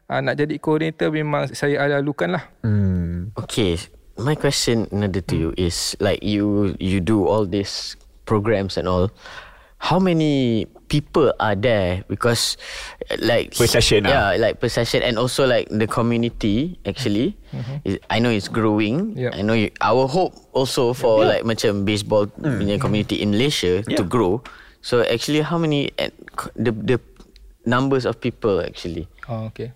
uh, nak jadi coordinator memang saya lalukan lah. hmm. Okay, my question another to you is like you you do all this programs and all, how many people are there? Because uh, like Per session, ah. yeah, like per session, and also like the community actually, is, I know it's growing. Yep. I know you, our hope also for like macam baseball punya community in Malaysia to Yeah. grow. So actually, how many uh, the the numbers of people actually? Oh, okay.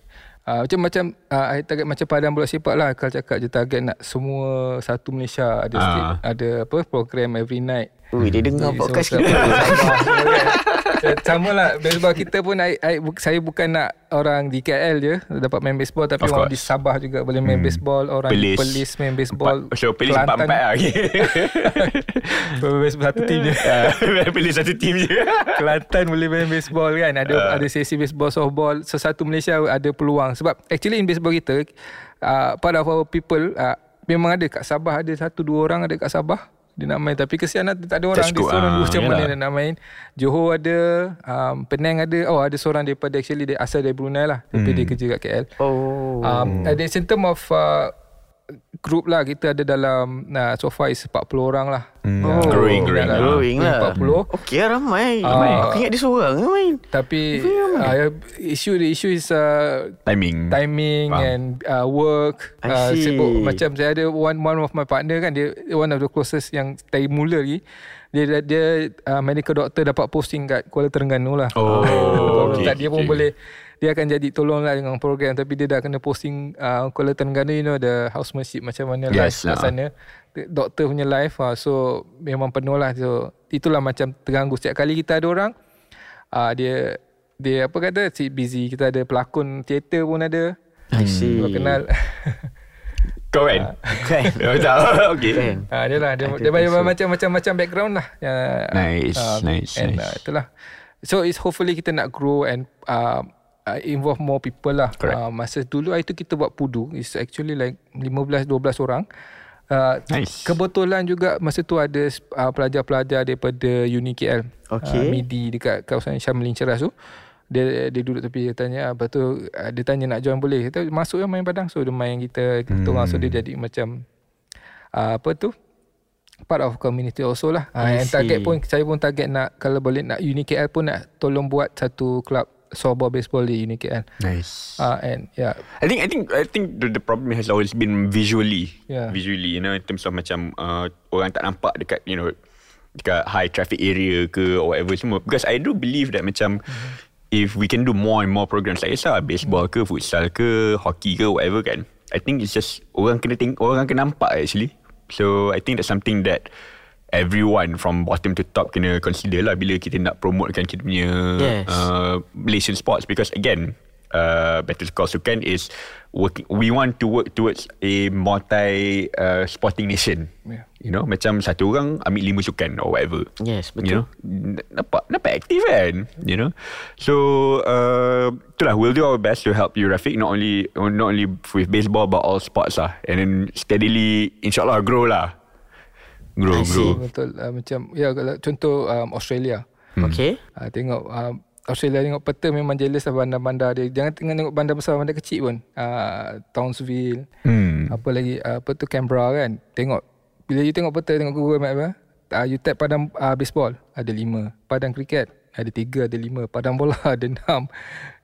Uh, macam macam uh, I target macam padang bola sepak lah kalau cakap je target nak semua satu Malaysia ada Ah. sikit, ada apa program every night. Ui, dia dengar So, podcast kita. so, Sama lah Baseball kita pun I, I, Saya bukan nak Orang di KL je Dapat main baseball Tapi Of orang course. di Sabah juga Boleh main baseball Orang Pelis. di Perlis main baseball. Empat, so Pelis empat-empat lah okay. Satu team je. Ah, Pelis satu team je. Kelantan boleh main baseball kan? Ada Ah. ada sesi baseball softball. Sesatu Malaysia ada peluang. Sebab actually in baseball kita uh, Part of our people uh, Memang ada kat Sabah Ada satu dua orang ada kat Sabah Dia nak main Tapi kesian lah tak ada orang That's Dia seorang Ah, macam mana yalah. dia nak main Johor ada um, Penang ada Oh ada seorang daripada Actually dia asal dari Brunei lah Tapi Hmm. dia kerja kat KL Oh. um, And in term of uh, Group lah Kita ada dalam uh, So far is 40 orang lah Hmm. Oh, Growing, growing. Dalam Growing lah. 40 Okey lah ramai. Ah. Aku ingat dia seorang main. Tapi uh, issue the issue is uh, Timing timing Faham. and uh, work uh, sibuk macam saya ada one one of my partner kan dia one of the closest yang dari mula lagi dia dia uh, medical doctor dapat posting kat Kuala Terengganu lah Oh, Kalau okay, tak dia pun okay. boleh dia akan jadi tolong lah dengan program tapi dia dah kena posting uh, Kuala Terengganu you know the housemanship macam mana Yes live kat lah. sana doktor punya live uh, so memang penuh lah so itulah macam terganggu setiap kali kita ada orang uh, dia dia apa kata si busy kita ada pelakon teater pun ada I see. kalau kenal Kau kan Kan. Oh, tak Okay Kan. Ah dia lah dia, dia banyak so. macam macam macam background lah. Ya, Nice, ah, nice, and, nice. Uh, itulah. So it's hopefully kita nak grow and uh, uh, involve more people lah. Correct. Uh, masa dulu itu kita buat pudu is actually like 15 12 orang. Uh, Nice. Kebetulan juga masa tu ada uh, pelajar-pelajar daripada Uni KL. Okay. Uh, MIDI dekat kawasan Syamlin Ceras tu. Dia dia duduk tepi dia tanya apa tu uh, dia tanya nak join boleh. Kita masuk lah main padang so dia main kita kita Hmm. orang so dia jadi macam uh, apa tu part of community also lah. Uh, and target pun saya pun target nak kalau boleh nak Uni KL pun nak tolong buat satu club softball baseball di Uni KL. Nice Uh, and yeah. I think I think I think the, the problem has always been visually, Yeah. visually, you know, in terms of macam uh, orang tak nampak dekat, you know, dekat high traffic area ke or whatever semua. Because I do believe that macam if we can do more and more programs like lah, baseball ke, futsal ke, hockey ke, whatever kan. I think it's just orang kena tengok, orang kena nampak actually. So I think that's something that everyone from bottom to top kena consider lah bila kita nak promotekan kita punya Yes. uh, Malaysian sports. Because again uh, Better Call Sukan is working we want to work towards a multi uh, sporting nation. Yeah. you know macam satu orang ambil lima sukan or whatever. Yes, you betul. know n- nampak nampak aktif kan? You know? So uh, itulah we'll do our best to help you Rafiq not only not only with baseball but all sports lah. And then steadily insyaallah grow lah grow I see. grow Betul uh, macam ya kalau contoh um, Australia. Okay. Uh, tengok uh, Australia tengok peta memang jealous lah bandar-bandar dia. Jangan tengok tengok bandar besar, bandar kecil pun. Uh, Townsville, hmm. apa lagi uh, apa tu Canberra kan. Tengok bila you tengok peta tengok Google Map apa. Uh, you tap padang uh, baseball ada lima, padang kriket ada tiga, ada lima, padang bola ada enam.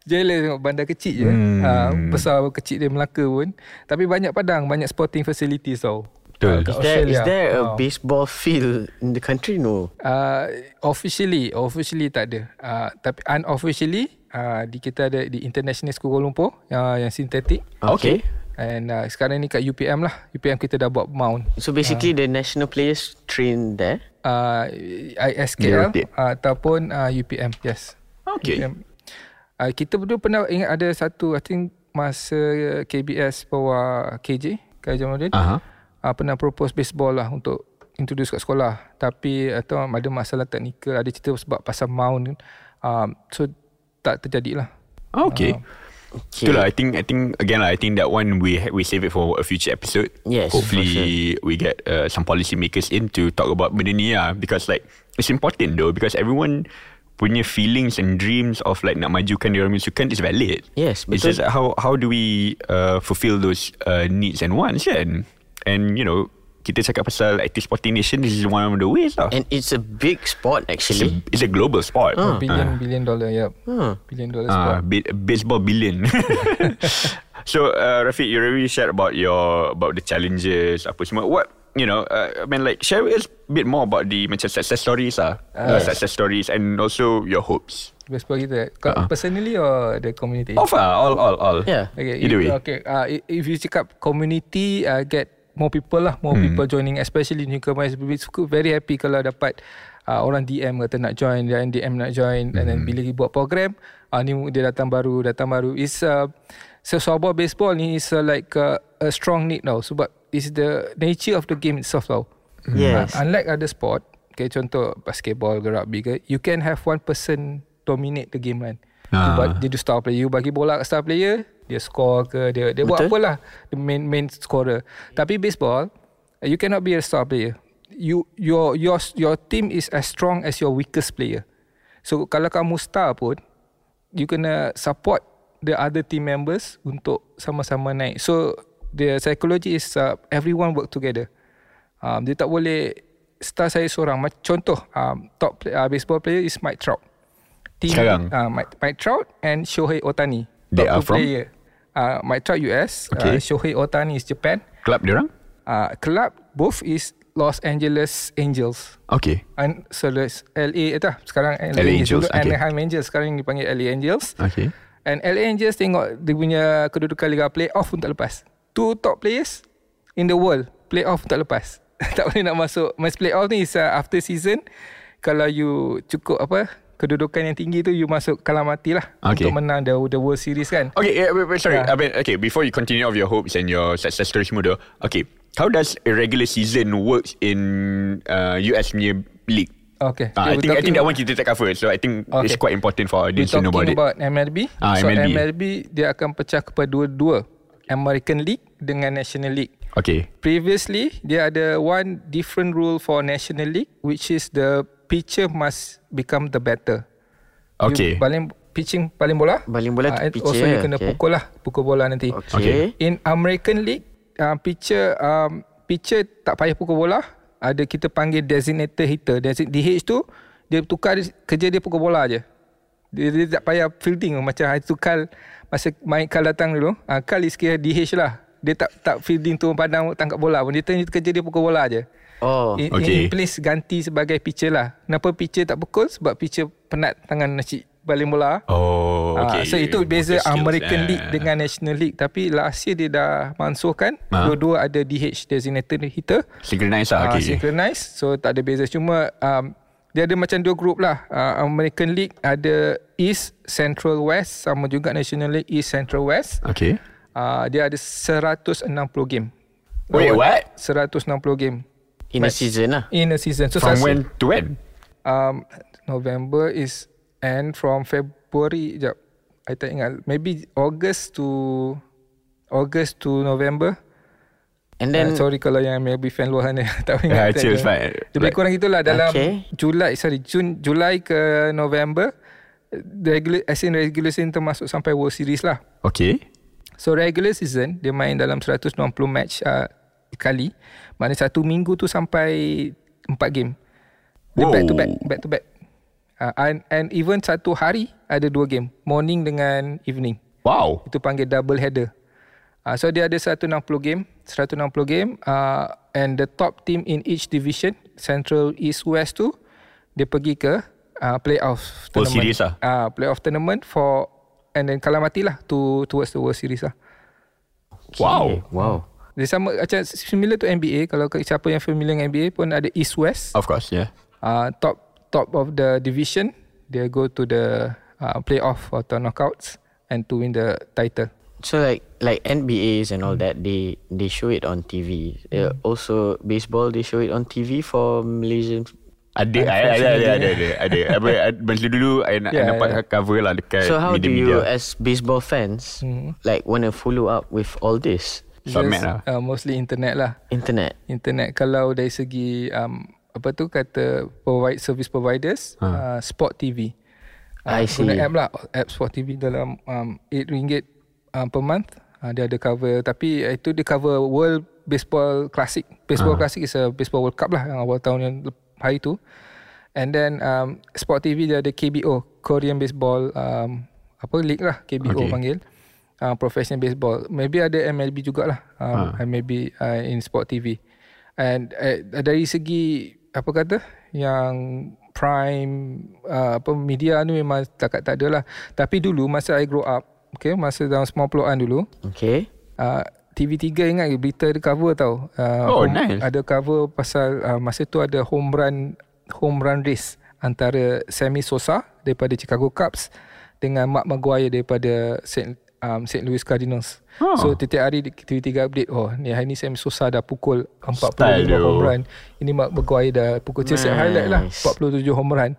Jealous tengok bandar kecil je. Hmm. Uh, besar kecil dia Melaka pun. Tapi banyak padang, banyak sporting facilities tau. Betul. kat Is there, is Australia. there a Ah. baseball field in the country? No. Uh, officially, officially tak ada. Uh, tapi unofficially, uh, di kita ada di International School Kuala Lumpur uh, yang sintetik. Okay. And uh, sekarang ni kat UPM lah. UPM kita dah buat mount. So basically the national players train there. Uh, ISKL uh, ataupun uh, UPM. Yes. Okay. UPM. Uh, kita berdua pernah ingat ada satu, I think masa KBS bawa KJ, Kai Jamaluddin. Aha. Uh, pernah propose baseball lah untuk introduce kat sekolah tapi atau ada masalah teknikal ada cerita sebab pasal mount um, so tak terjadilah Okay. Okay. Itulah I think I think again lah I think that one we ha- we save it for a future episode. Yes, Hopefully we get uh, some policy makers in to talk about benda ni lah because like it's important though because everyone punya feelings and dreams of like nak majukan dia orang punya sukan is valid. Yes, It's betul. just how how do we uh, fulfill those uh, needs and wants kan? And you know kita cakap pasal active sporting nation, this is one of the ways lah. And it's a big sport It's a, actually. it's a global sport. Oh, billion billion dollar, yep. Huh. Billion dollar Ah, sport. bi- baseball billion. so, uh, Rafiq, you already shared about your about the challenges, apa semua. What you know? Uh, I mean, like share with us a bit more about the macam success stories ah, uh, success stories, and also your hopes. Baseball kita. Kau Ah. personally or the community? Of ah, all, all, all. Yeah. Okay, Either if, way. Okay, uh, if you cakap community, uh, get more people lah, more Hmm. people joining, especially newcomers. We suka- very happy kalau dapat uh, orang DM kata nak join, dan DM nak join, and Hmm. then bila dia buat program, uh, ni dia datang baru, datang baru. It's uh, so softball baseball ni is uh, like uh, a strong need tau, sebab it's the nature of the game itself tau. Yes. Uh, unlike other sport, okay, contoh basketball ke rugby ke, you can have one person dominate the game kan. Ah. Ah. Dia, dia star player, you bagi bola ke star player, dia score ke, dia dia buat Betul. apalah, the main main scorer. Tapi baseball, you cannot be a star player. You your your your team is as strong as your weakest player. So kalau kamu star pun, you kena support the other team members untuk sama-sama naik. So the psychology is uh, everyone work together. Um, dia tak boleh star saya seorang. Mac- Contoh um, top play, uh, baseball player is Mike Trout. Team, Sekarang? uh, Mike, Mike Trout and Shohei Otani. They are from? player. Uh, Mike Trout US, Okay. uh, Shohei Otani is Japan. Club dia orang? Uh, club both is Los Angeles Angels. Okay. And so there's LA itu sekarang LA, LA Angels, dulu okay. Anaheim Angels sekarang dipanggil LA Angels. Okay. And LA Angels tengok dia punya kedudukan Liga Playoff pun tak lepas. Two top players in the world playoff pun tak lepas. tak boleh nak masuk. Mas playoff ni is uh, after season kalau you cukup apa kedudukan yang tinggi tu you masuk kalah mati lah Okay. untuk menang the, the World Series kan. Okay, yeah, wait, sorry. Yeah. I mean, okay, before you continue of your hopes and your success stories tu, okay, how does a regular season works in uh, US punya league? Okay. Uh, I We're think I think that talking- one kita tak cover, so I think it's Okay. quite important for audience to know about talking it. about MLB. Ah, so MLB. MLB dia akan pecah kepada dua-dua. American League dengan National League. Okay. Previously, dia ada one different rule for National League which is the pitcher must become the batter. Okay. You paling pitching paling bola. Baling bola Ah, and pitcher, Also you kena okay. pukul lah, pukul bola nanti. Okay. Okay. In American League, uh, pitcher um, pitcher tak payah pukul bola. Ada kita panggil designated hitter. Design, DH tu dia tukar kerja dia pukul bola je. Dia, dia tak payah fielding macam hari tu Kal masa main Kal datang dulu. Uh, Kal is kira DH lah. Dia tak tak fielding tu pandang tangkap bola pun. Dia kerja dia pukul bola je. Oh. In, Okay. in place ganti sebagai pitcher lah. Kenapa pitcher tak pukul? Sebab pitcher penat tangan nasi baling bola. Oh, Ah, okay. so itu beza Motor skills, American eh. League dengan National League tapi last year dia dah mansuhkan Ah. dua-dua ada DH designated hitter Synchronize lah, Ah, okay. synchronize so tak ada beza cuma um, dia ada macam dua group lah uh, American League ada East Central West sama juga National League East Central West Okay. uh, dia ada 160 game Wait, what? 160 game In a season lah. in a season so From when to when? um, November is end from February jap I tak ingat maybe August to August to November And then, uh, sorry kalau yang MLB fan luar sana tak Yeah, ingat chill, tak- fine. lebih Like- kurang itulah dalam Okay. Julai sorry Jun Julai ke November regular as in regular season termasuk sampai World Series lah Okay. So regular season dia main dalam 160 match uh, kali. Maknanya satu minggu tu sampai 4 game. Dia Wow. back to back, back to back. Uh, and, and even satu hari ada dua game, morning dengan evening. Wow. Itu panggil double header. Uh, so dia ada 160 game, 160 game uh, and the top team in each division, Central, East, West tu dia pergi ke uh, playoff World tournament. Series lah. Uh, playoff tournament for and then kalah matilah to towards the World Series lah. Wow. Wow. Dia sama macam similar to NBA kalau ke- siapa yang familiar dengan NBA pun ada East West. Of course, yeah. Uh, top top of the division they go to the uh, playoff atau knockouts and to win the title. So like like NBAs and all that they they show it on TV. Uh, also baseball they show it on TV for Malaysian. Ada, ada, ada, ada, ada, ada, ada. Apa, Masa dulu, I, nak- I Yeah, nampak yeah. cover lah dekat So how do media-media. you as baseball fans like want to follow up with all this Submit Just, lah. Uh, mostly internet lah. internet? Internet kalau dari segi um, apa tu kata provide service providers uh, Sport TV. I see. Guna app lah app Sport TV dalam um, RM8 um, per month uh, dia ada cover tapi itu dia cover world baseball classic. Baseball classic is a baseball World Cup lah yang awal tahun yang hari tu. And then um, Sport TV dia ada KBO, Korean Baseball um, apa league lah KBO okay. panggil. Uh, professional baseball. Maybe ada MLB jugalah. Um, Ha. MLB uh, in Sport TV. And uh, dari segi apa kata yang prime uh, apa media ni memang takat tak ada lah. Tapi dulu masa I grow up, okay, masa tahun 90-an dulu, Okay. uh, TV3 ingat ke berita ada cover tau. Uh, Oh, home, nice. Ada cover pasal uh, masa tu ada home run home run race antara Sammy Sosa daripada Chicago Cubs dengan Mark Maguire daripada St. Um, St. Louis Cardinals. Oh. So tiap hari di TV3 update Oh ni hari ni Sammy Sosa dah pukul 45 Style dia. home run Ini Mark Maguire dah pukul Nice. Nice. highlight lah 47 home run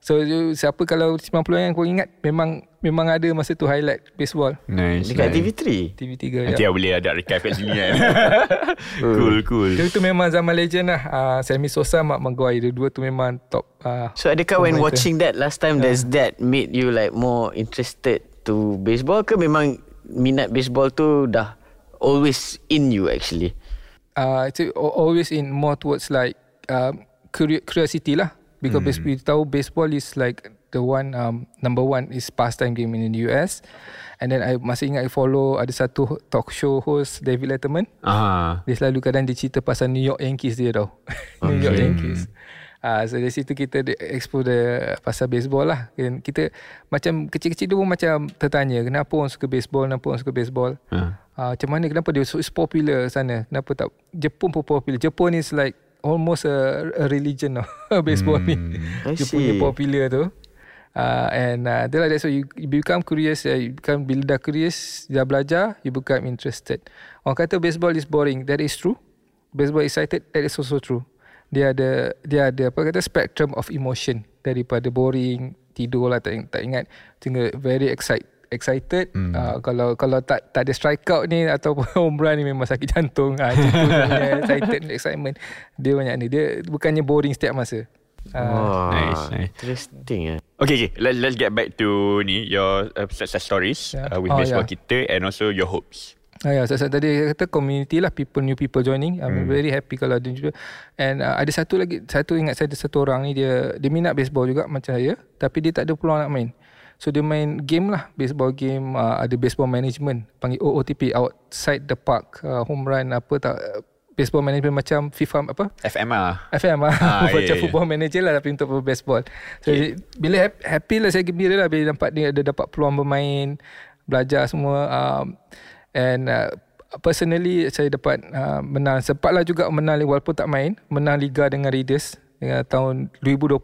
So you, siapa kalau 90 yang kau ingat Memang memang ada masa tu highlight baseball Nice. Dekat nice. TV3. TV3 Nanti ya. I boleh ada archive kat sini kan. cool, cool. Itu, itu memang zaman legend lah uh, Sammy Sosa Mark Maguire Dua tu memang top uh, So adakah when watching that last time does that made you like more interested to baseball ke? Memang minat baseball tu dah always in you actually? uh, it's al- always in more towards like um, curi- curiosity lah. Because mm. we tahu baseball is like the one um, number one is pastime game in the US and then I masih ingat I follow ada satu talk show host David Letterman. Ah. dia selalu kadang dia cerita pasal New York Yankees dia tau. New York Yankees Ah, so dari situ kita explore the, pasal baseball lah. Dan kita macam kecil-kecil tu pun macam tertanya kenapa orang suka baseball, kenapa orang suka baseball. Ah. Uh, macam mana kenapa dia so popular sana? Kenapa tak? Jepun pun popular. Jepun is like almost a, a religion tau baseball ni. I dia punya see. popular tu. Uh, and uh, itulah that's why you, you become curious uh, you become bila dah curious dah belajar you become interested. Orang kata baseball is boring. That is true. Baseball excited. That is also true dia ada dia ada apa kata spectrum of emotion daripada boring tidur lah tak, tak ingat tinggal very excited excited hmm. uh, kalau kalau tak tak ada strikeout ni ataupun home run ni memang sakit jantung ah dia punya excited excitement dia banyak ni dia bukannya boring setiap masa uh, Wah, nice, nice. Interesting eh. Okay, okay. Let, let's get back to ni your uh, success stories Yeah. uh, with Oh, baseball yeah. kita and also your hopes. Ah, ya, saya tadi saya kata community lah people new people joining. I'm very happy kalau ada juga. And uh, ada satu lagi satu ingat saya ada satu orang ni dia dia minat baseball juga macam saya tapi dia tak ada peluang nak main. So dia main game lah baseball game uh, ada baseball management panggil OOTP outside the park uh, home run apa tak uh, baseball management macam FIFA apa FM ah. FM lah Ah, Macam ya, ya. football manager lah Tapi untuk baseball so, okay. Bila happy, happy lah Saya gembira lah Bila nampak dia ada dapat peluang bermain Belajar semua um, And uh, Personally Saya dapat uh, Menang Sempatlah juga menang Walaupun tak main Menang Liga dengan Raiders dengan tahun 2020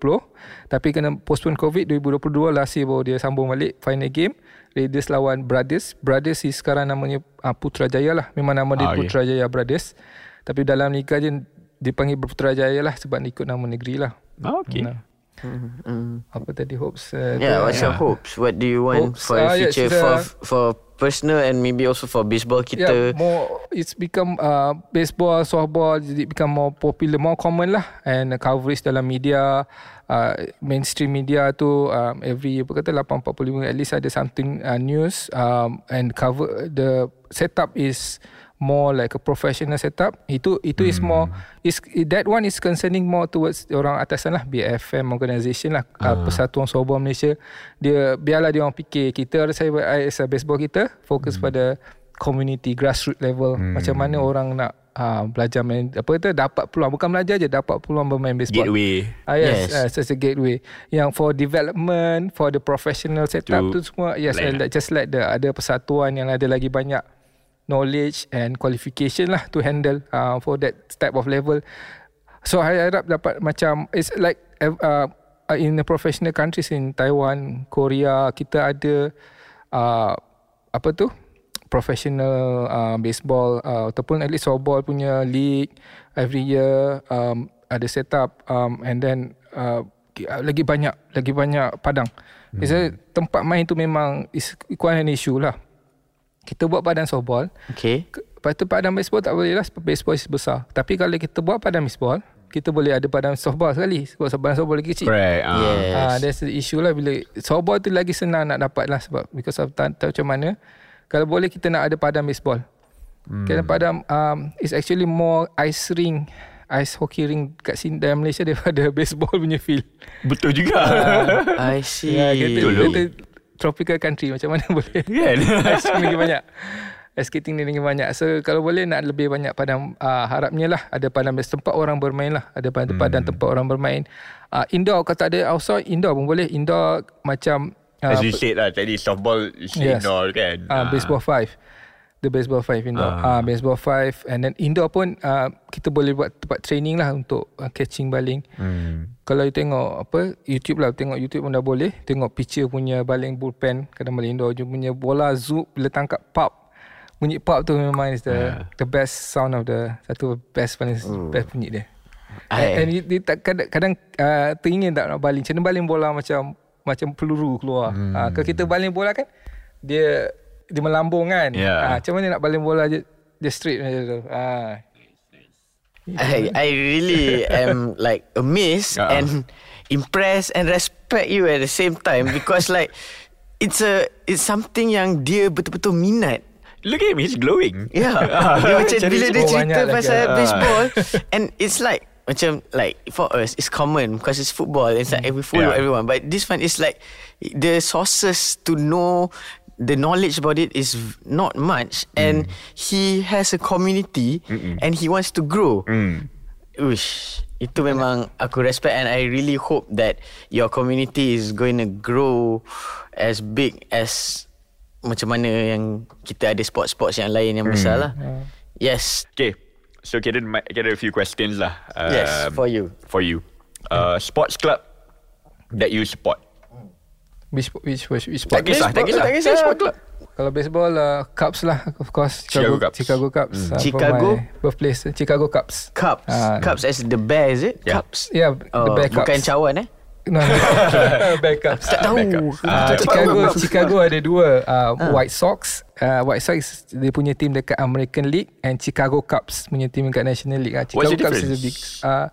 Tapi kena postpone COVID 2022 last year baru dia sambung balik Final game Raiders lawan Brothers Brothers is sekarang namanya uh, Putrajaya lah Memang nama dia Ah, okay. Putrajaya Brothers Tapi dalam liga je dipanggil Putrajaya lah sebab ikut nama negeri lah. Oh, okay. Nah. Mm. Apa tadi hopes? Uh, Yeah, what's your Yeah. hopes? What do you want Hopes, for your ah, yeah, future it's, for uh, for personal and maybe also for baseball Yeah, kita? more it's become uh, baseball, softball jadi become more popular, more common lah and uh, coverage dalam media uh, mainstream media tu um, every apa kata 845 at least ada something uh, news um, and cover the setup is more like a professional setup itu itu hmm. is more is that one is concerning more towards orang atasan lah BFM organisation lah uh. Uh, Persatuan Softball Malaysia dia biarlah dia orang fikir kita saya as a baseball kita fokus hmm. pada community grassroots level hmm. macam mana orang nak uh, belajar main apa itu dapat peluang bukan belajar je dapat peluang bermain baseball Gateway. Ah yes, Yes. Uh, such a gateway. Yang for development, for the professional setup Tu tu semua, yes, lain and like, just like the ada persatuan yang ada lagi banyak knowledge and qualification lah to handle uh, for that type of level. So I harap dapat macam it's like uh, in the professional countries in Taiwan, Korea, kita ada uh, apa tu professional uh, baseball uh, ataupun at least softball punya league every year um, ada set up um, and then uh, lagi banyak lagi banyak padang. Hmm. It's tempat main tu memang is quite an issue lah. Kita buat padang softball, Okay. lepas tu padang baseball tak boleh lah sebab baseball is besar. Tapi kalau kita buat padang baseball, kita boleh ada padang softball sekali sebab padang softball lagi kecil. Correct. ah. Yes. Ah, that's the issue lah bila softball tu lagi senang nak dapat lah sebab because of tak tahu macam mana. Kalau boleh kita nak ada padang baseball. Hmm. Kerana padam um, is actually more ice ring ice hockey ring kat sini dalam Malaysia daripada baseball punya field. Betul juga. I see. Ya, kita, Betul, kita tropical country macam mana boleh. Kan? ice ring lagi banyak. Ice skating ni lagi banyak. So kalau boleh nak lebih banyak padang uh, harapnya lah ada padang tempat orang bermain lah. Ada padang, hmm. padang tempat orang bermain. Uh, indoor kalau tak ada outside indoor pun boleh. Indoor macam As you said lah tadi softball Yes. indoor kan. uh, baseball 5 the baseball 5 indoor ah. Uh, baseball 5 and then indoor pun uh, kita boleh buat tempat training lah untuk uh, catching baling. Hmm. kalau you tengok apa YouTube lah. Tengok YouTube pun dah boleh. Tengok pitcher punya baling bullpen kadang baling indoor dia punya bola zoom bila tangkap pop bunyi pop tu memang is the Yeah. the best sound of the satu best paling best bunyi dia. I- and, and dia, tak, kadang, kadang uh, teringin tak nak baling. Macam baling bola macam macam peluru keluar? Hmm. uh, kalau kita baling bola kan dia dia melambung kan Yeah. uh, macam mana nak baling bola je dia straight macam tu uh, I, I really am like amazed Ah. and impressed and respect you at the same time because like it's a it's something yang dia betul-betul minat. Look at him, he's glowing. Yeah. dia macam Cari bila dia cerita lagi. pasal Ah. baseball and it's like macam like for us it's common because it's football it's like we follow Yeah. everyone but this one is like the sources to know the knowledge about it is not much and he has a community and he wants to grow Hmm. Uish, itu memang aku respect and I really hope that your community is going to grow as big as macam mana yang kita ada sport-sports yang lain yang besar lah. Yes. Okay, so kita get a few questions lah. Yes, Um, for you. For you. Uh, sports club that you support. Which, which, which, which sport Tak kisah, tak kisah. tak kisah. Sport club. Kalau baseball uh, Cubs lah of course Chicago Cubs. Chicago Cubs uh, Chicago? birthplace Chicago Cubs Cups. Ah. Cups as the bear is it? Yeah. Cups. Yeah, the Oh, Bear Cups. bukan cawan eh? No, no. Bear Cubs. Tak tahu. Uh, Chicago Chicago ada dua uh, White Sox uh, White Sox dia punya team dekat American League and Chicago Cubs punya team dekat National League. Uh, What's Chicago the Cubs is a difference? big uh,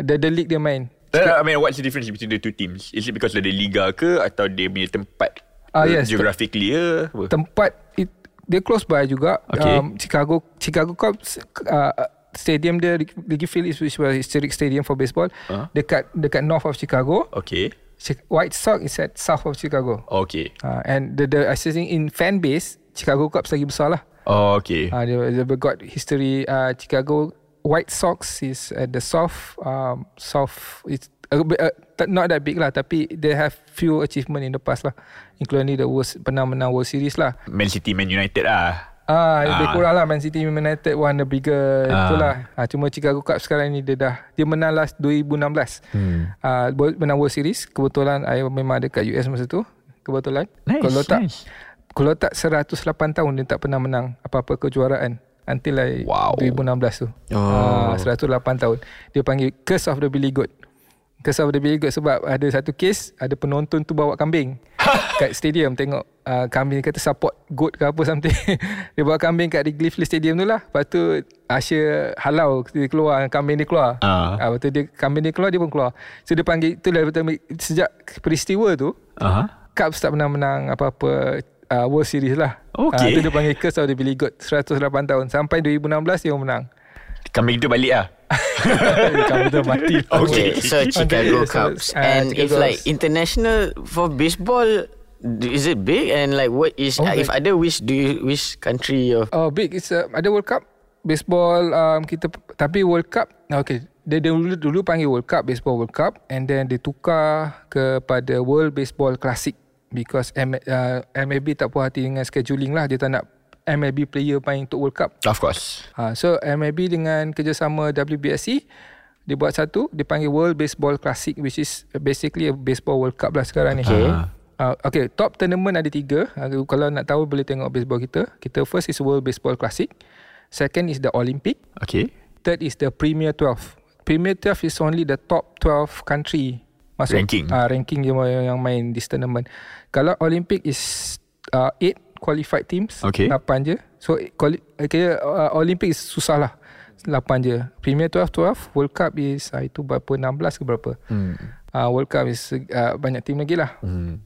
the the league dia main. Uh, I mean, what's the difference between the two teams? Is it because dia ada liga ke atau dia punya tempat Ah, uh, yes, geographically ke? Apa? Tempat it, dia close by juga. Okay. Um, Chicago Chicago Cubs uh, stadium dia Wrigley Field is which was historic stadium for baseball Ah. dekat dekat north of Chicago. Okay. White Sox is at south of Chicago. Okay. Uh, and the the assisting in fan base Chicago Cubs lagi besar lah. Oh, okay. Uh, they, they got history. Uh, Chicago White Sox is at the south. Um, south. It's a bit, uh, not that big lah, tapi they have few achievement in the past lah, including the worst pernah menang World Series lah. Man City, Man United lah. Ah, Ah. lebih kurang lah Man City Man United one the bigger Ah. itulah. Ah, cuma Chicago Cubs sekarang ni dia dah dia menang last 2016. Hmm. Ah, menang World Series. Kebetulan I memang ada kat US masa tu. Kebetulan. Nice, kalau tak nice. kalau tak 108 tahun dia tak pernah menang apa-apa kejuaraan until like Wow. 2016 tu. Oh. Ah, 108 tahun. Dia panggil Curse of the Billy Goat. Curse of the Billy Goat sebab ada satu case ada penonton tu bawa kambing kat stadium tengok uh, kambing kata support goat ke apa something. dia bawa kambing kat Wrigley Stadium tu lah. Lepas tu Usher halau dia keluar kambing dia keluar. Ah. Ah, lepas tu dia kambing dia keluar dia pun keluar. So dia panggil tu lah sejak peristiwa tu Aha. Cubs tak pernah menang apa-apa uh, World Series lah. Okay. Uh, tu dia panggil Curse of the Billy Goat 108 tahun. Sampai 2016 dia menang. Kambing tu balik lah. Kambing tu mati. Okay, so Chicago Okay, so, Cubs. uh, and if Chicago like Cubs. international for baseball, is it big? And like, what is Oh, uh, if ada which do you which country of Oh big It's uh, Ada World Cup Baseball um, kita Tapi World Cup Okay dia dulu dulu panggil World Cup Baseball World Cup and then dia tukar kepada World Baseball Classic because M, uh, MLB tak puas hati dengan scheduling lah dia tak nak MLB player main untuk World Cup Of course. Ha, so MLB dengan kerjasama WBSC dia buat satu dia panggil World Baseball Classic which is basically a baseball World Cup lah sekarang ni. Okay. Uh, okay, top tournament ada tiga. Uh, kalau nak tahu boleh tengok baseball kita. Kita first is World Baseball Classic. Second is the Olympic. Okay. Third is the Premier 12. Premier 12 is only the top 12 country masuk Ranking. Ah ranking yang, yang main this tournament. Kalau Olympic is uh, 8 qualified teams, Okay. 8 je. So quali- okay, uh, Olympic is susah lah. 8 je. Premier 12 12, World Cup is uh, itu berapa 16 ke berapa. Hmm. Uh, World Cup is uh, banyak team lagi lah. Hmm.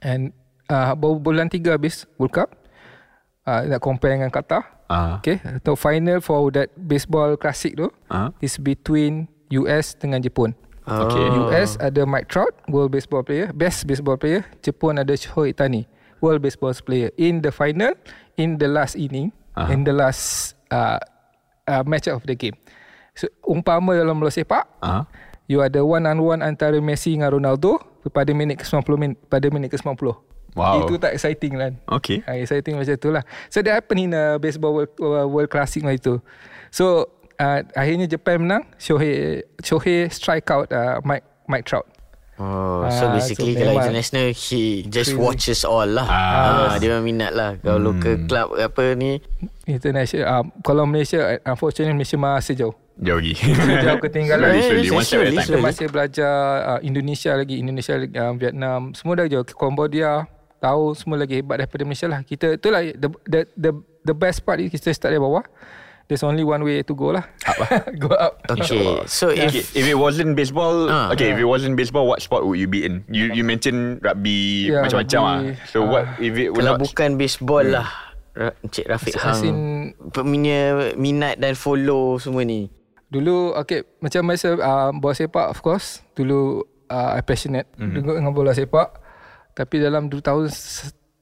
And uh, baru bulan 3 habis World Cup. Uh, nak compare dengan Qatar. Ah. Okay, atau final for that baseball classic tu Ah. is between US dengan Jepun. Okay. Oh. US ada Mike Trout, World Baseball Player, Best Baseball Player. Jepun ada Shohei Itani, World Baseball Player. In the final, in the last inning, Ah. in the last uh, uh, match of the game. So, umpama dalam bola sepak, Ah. you ada one on one antara Messi dengan Ronaldo pada minit ke-90 min, pada minit ke-90. Wow. Itu tak exciting kan? Okay. Uh, exciting macam tu lah. So that happen in a baseball world, uh, world classic macam itu. So uh, akhirnya Japan menang. Shohei Shohei strike out uh, Mike Mike Trout. Oh, so Ah, basically so kalau international he just crazy. watches all lah. Ah, dia memang minat lah. Kalau Hmm. local club apa ni International uh, kalau Malaysia uh, unfortunately Malaysia masih jauh. Jauh lagi. Jauh ketinggalan. slowly, slowly. One step at a slowly, time. Kita masih belajar uh, Indonesia lagi, Indonesia lagi, uh, Vietnam, semua dah jauh. Cambodia, tahu semua lagi hebat daripada Malaysia lah. Kita itulah the the the the best part is kita start dari bawah. There's only one way to go lah. Up go up. Okay, so if Okay, if it wasn't baseball, Ah. okay, if it wasn't baseball, what sport would you be in? You you mentioned rugby Yeah, macam-macam ah. So what if it kalau not bukan baseball lah Ra- Encik Rafiq As Hang in- punya minat dan follow semua ni. Dulu okay macam masa uh, bola sepak of course. Dulu uh, I passionate mm-hmm. dengan, dengan bola sepak. Tapi dalam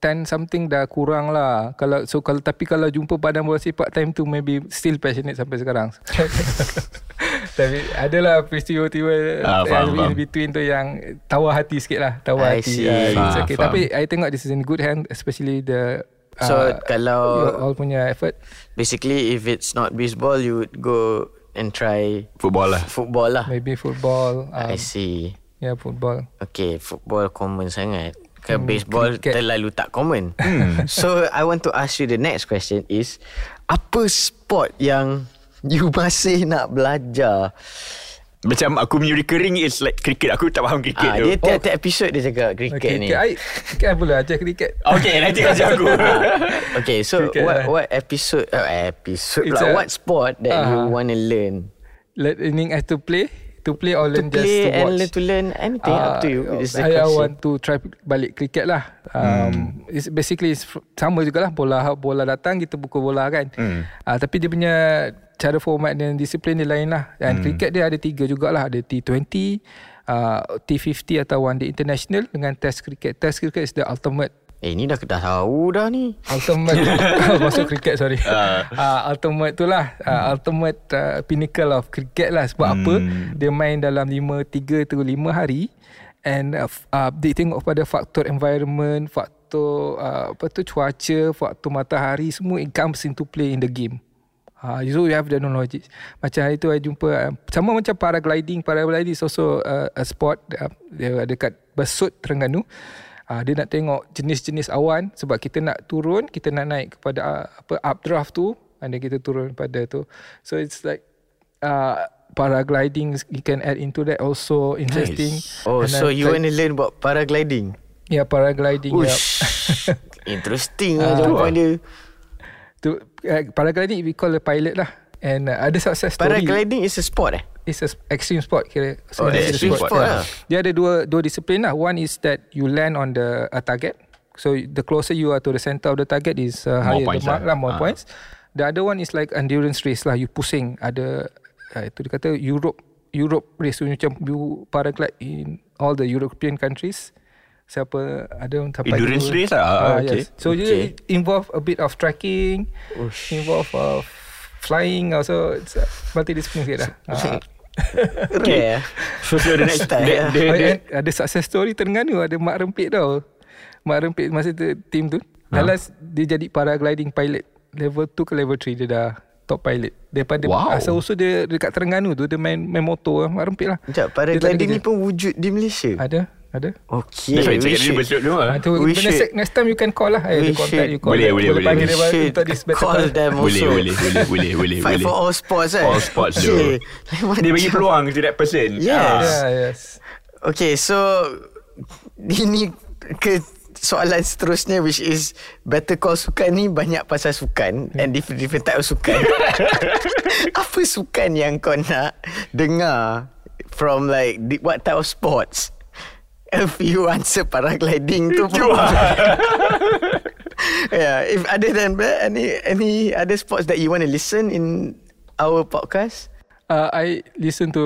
2010 something dah kurang lah. Kalau so kalau tapi kalau jumpa padang bola sepak time tu maybe still passionate sampai sekarang. tapi adalah peristiwa-peristiwa Ah, faham, uh, faham. in between tu yang tawar hati sikit lah. Tawar I hati. see. Uh, it's Faham, okay. faham. Tapi I tengok this is in good hand especially the So, uh, kalau- all punya effort. Basically if it's not baseball you would go and try football lah? football lah. Maybe football. Um, I see. yeah, football. Okay, football common sangat. Ke baseball cricket. terlalu tak common. so I want to ask you the next question is apa sport yang you masih nak belajar? Macam aku punya recurring is like cricket. Aku tak faham cricket Ah, tu. dia tiap-tiap episod dia cakap cricket Okay, ni. okay. I, okay, I boleh ajar kriket. Okay, nanti ajar aku. Okay, so Cricket what lah. what episode uh, episode It's lah, a- what sport that you Ah. want to learn? Learning as to play, to play or To learn just play to and watch. learn to learn anything up to you. Uh, Is the I, I question. want to try balik cricket lah. Um, it's basically it's fr- sama jugalah bola bola datang kita pukul bola kan. Hmm. Uh, tapi dia punya cara format dan disiplin dia lain lah. Dan Hmm. cricket dia ada tiga jugalah. Ada T20, uh, T50 atau One Day International dengan Test cricket. Test cricket is the ultimate Eh, ni dah dah tahu dah ni. Ultimate. Masuk cricket sorry. Uh. Uh, Ultimate tu lah. Uh, Ultimate uh, pinnacle of cricket lah. Sebab hmm. apa? Dia main dalam 5 3 tu 5 hari. And uh, uh, Dia tengok pada faktor environment Faktor uh, Apa tu cuaca Faktor matahari Semua it comes into play in the game. Uh, so you have the knowledge. Macam hari tu I jumpa uh, Sama macam paragliding. Paragliding is also uh, a sport uh, Dia dekat Besut Terengganu uh, Dia nak tengok jenis-jenis awan Sebab kita nak turun Kita nak naik kepada uh, apa updraft tu And then kita turun pada tu So it's like uh, Paragliding You can add into that Also interesting Oh, And so then you like- want to learn about paragliding? Yeah paragliding yeah. Ush. Interesting Ah. lah jawapan dia. tu, uh, Paragliding we call a pilot lah And uh, ada success story Paragliding is a sport eh? It's a extreme sport kira. Oh, a extreme sport lah. Dia ada dua dua disiplin lah. One is that you land on the a target. So the closer you are to the center of the target is uh, higher points the mark lah. lah, more Ah. points. The other one is like endurance race lah. You pusing. Ada uh, itu dia kata Europe Europe race so, macam you paraglide in all the European countries. Siapa ada yang sampai Endurance race lah. Ah, Ah, okay. yes. So Okay. it involve a bit of trekking, Ush. involve uh, flying also. It's uh, multidisiplin sikit lah. Ah. Rare. So, so the next Style the, the, Oh, the, ada success story Terengganu ada Mak Rempit tau. Mak Rempit masa tu team tu. Ha? Last dia jadi paragliding pilot. Level 2 ke level 3 dia dah top pilot. Daripada Wow. asal usul dia dekat Terengganu tu dia main main motor lah. Mak Rempit lah. Sekejap, paragliding ni pun wujud di Malaysia? Ada, ada. Okay, That's why cakap dia besok tu lah. Ah, tu We should- sec- next time you can call lah. Eh, we the contact should- you call. Boleh, boleh, boleh. panggil we dia should untuk this better call them Boleh, also. boleh, boleh, boleh, boleh, Fight boleh. for all sports kan? All sports tu. Okay. Dia bagi peluang to that person. Yes. Yeah, yes. Okay, so ini ke soalan seterusnya which is Better Call Sukan ni banyak pasal sukan and different different type of sukan. Apa sukan yang kau nak dengar from like what type of sports? If you answer paragliding tu pun yeah. If other than that, any any other sports that you want to listen in our podcast? Uh, I listen to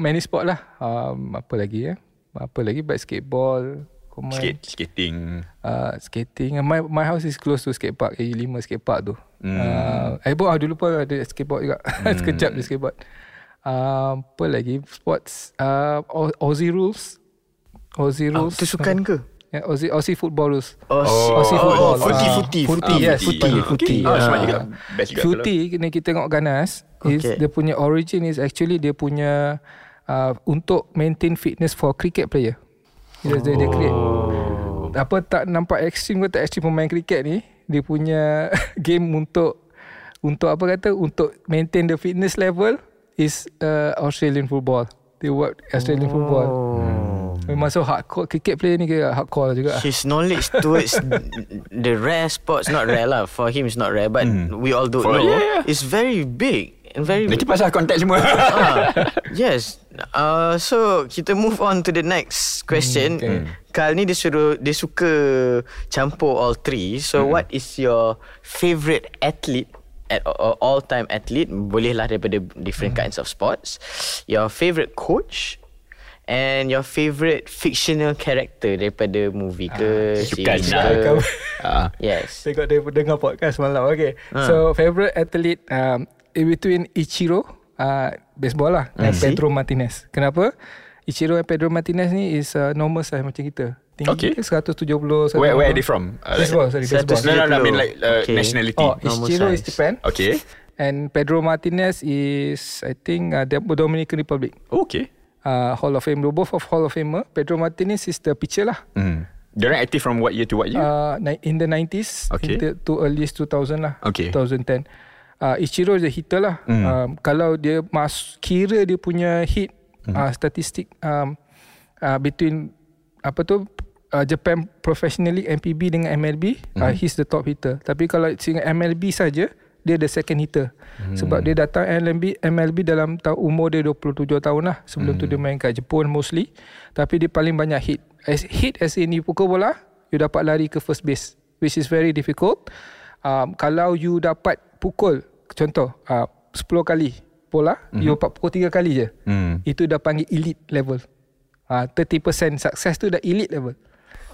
many sport lah. Um, apa lagi ya? Apa lagi? Baik skateball. Command, Skate, skating. uh, skating. My my house is close to skate park. A5 skate park tu. Hmm. Uh, eh, ah, dulu pun ada skateboard juga. Hmm. Sekejap je skateboard. Uh, apa lagi? Sports. Uh, Au- Aussie rules. Aussie Oh, rules. tu sukan ke? Yeah, Aussie, Aussie football rules. Oh, Oh, Aussie football. footy, Ah, footy, Footy, Ah, yes. footy. Footy, footy. Okay. Ah, smart Ah. juga. Best juga Footy, ni kita tengok ganas. Is Okay. Dia punya origin is actually dia punya uh, untuk maintain fitness for cricket player. Dia, dia, dia create. Apa tak nampak ekstrim ke tak ekstrim pemain cricket ni, dia punya game untuk untuk apa kata untuk maintain the fitness level is uh, Australian football. They work Australian football. Memang so hardcore cricket player ni kira hardcore juga. His knowledge towards the rare sports, not rare lah. For him, it's not rare, but we all don't For- know. yeah, yeah. It's very big and very. Nanti pasal kontak semua. ah, yes. Uh, so kita move on to the next question. okay. Kal ni dia suruh dia suka campur all three. So what is your favorite athlete at all time athlete? Bolehlah daripada different kinds of sports. Your favorite coach and your favorite fictional character daripada movie ke sukan series lah. ke. Ah. Yes. Tengok dia dengar podcast malam. Okay. Ha. So favorite athlete um, in between Ichiro, uh, baseball lah, dan see. Pedro Martinez. Kenapa? Ichiro dan Pedro Martinez ni is uh, normal size macam kita. Tinggi Okay. okay. 170. Where where are they from? Uh, Baseball, sorry, baseball. No, no, no. I mean like uh, Okay. nationality. Oh, Ichiro is size. Japan. Okay. And Pedro Martinez is, I think, uh, Dominican Republic. Okay. Uh, Hall of Fame. Both of Hall of Famer. Pedro Martinez is the pitcher lah. Hmm. Diorang active from what year to what year? Uh, in the 90s Okay. into, to early 2000 lah. Okay. 2010. Uh, Ichiro is hitter lah. Hmm. Um, kalau dia mas kira dia punya hit Hmm. uh, statistik um, uh, between apa tu uh, Japan professionally MPB dengan MLB, uh, Hmm. he's the top hitter. Tapi kalau dengan MLB saja dia the second hitter. Hmm. Sebab dia datang MLB MLB dalam ta- umur dia 27 tahun lah. Sebelum tu Hmm. dia main kat Jepun mostly. Tapi dia paling banyak hit. As hit as in you pukul bola, you dapat lari ke first base which is very difficult. Um, kalau you dapat pukul contoh uh, 10 kali bola, mm-hmm. you dapat pukul 3 kali je. Hmm. Itu dah panggil elite level. Uh, 30% success tu dah elite level.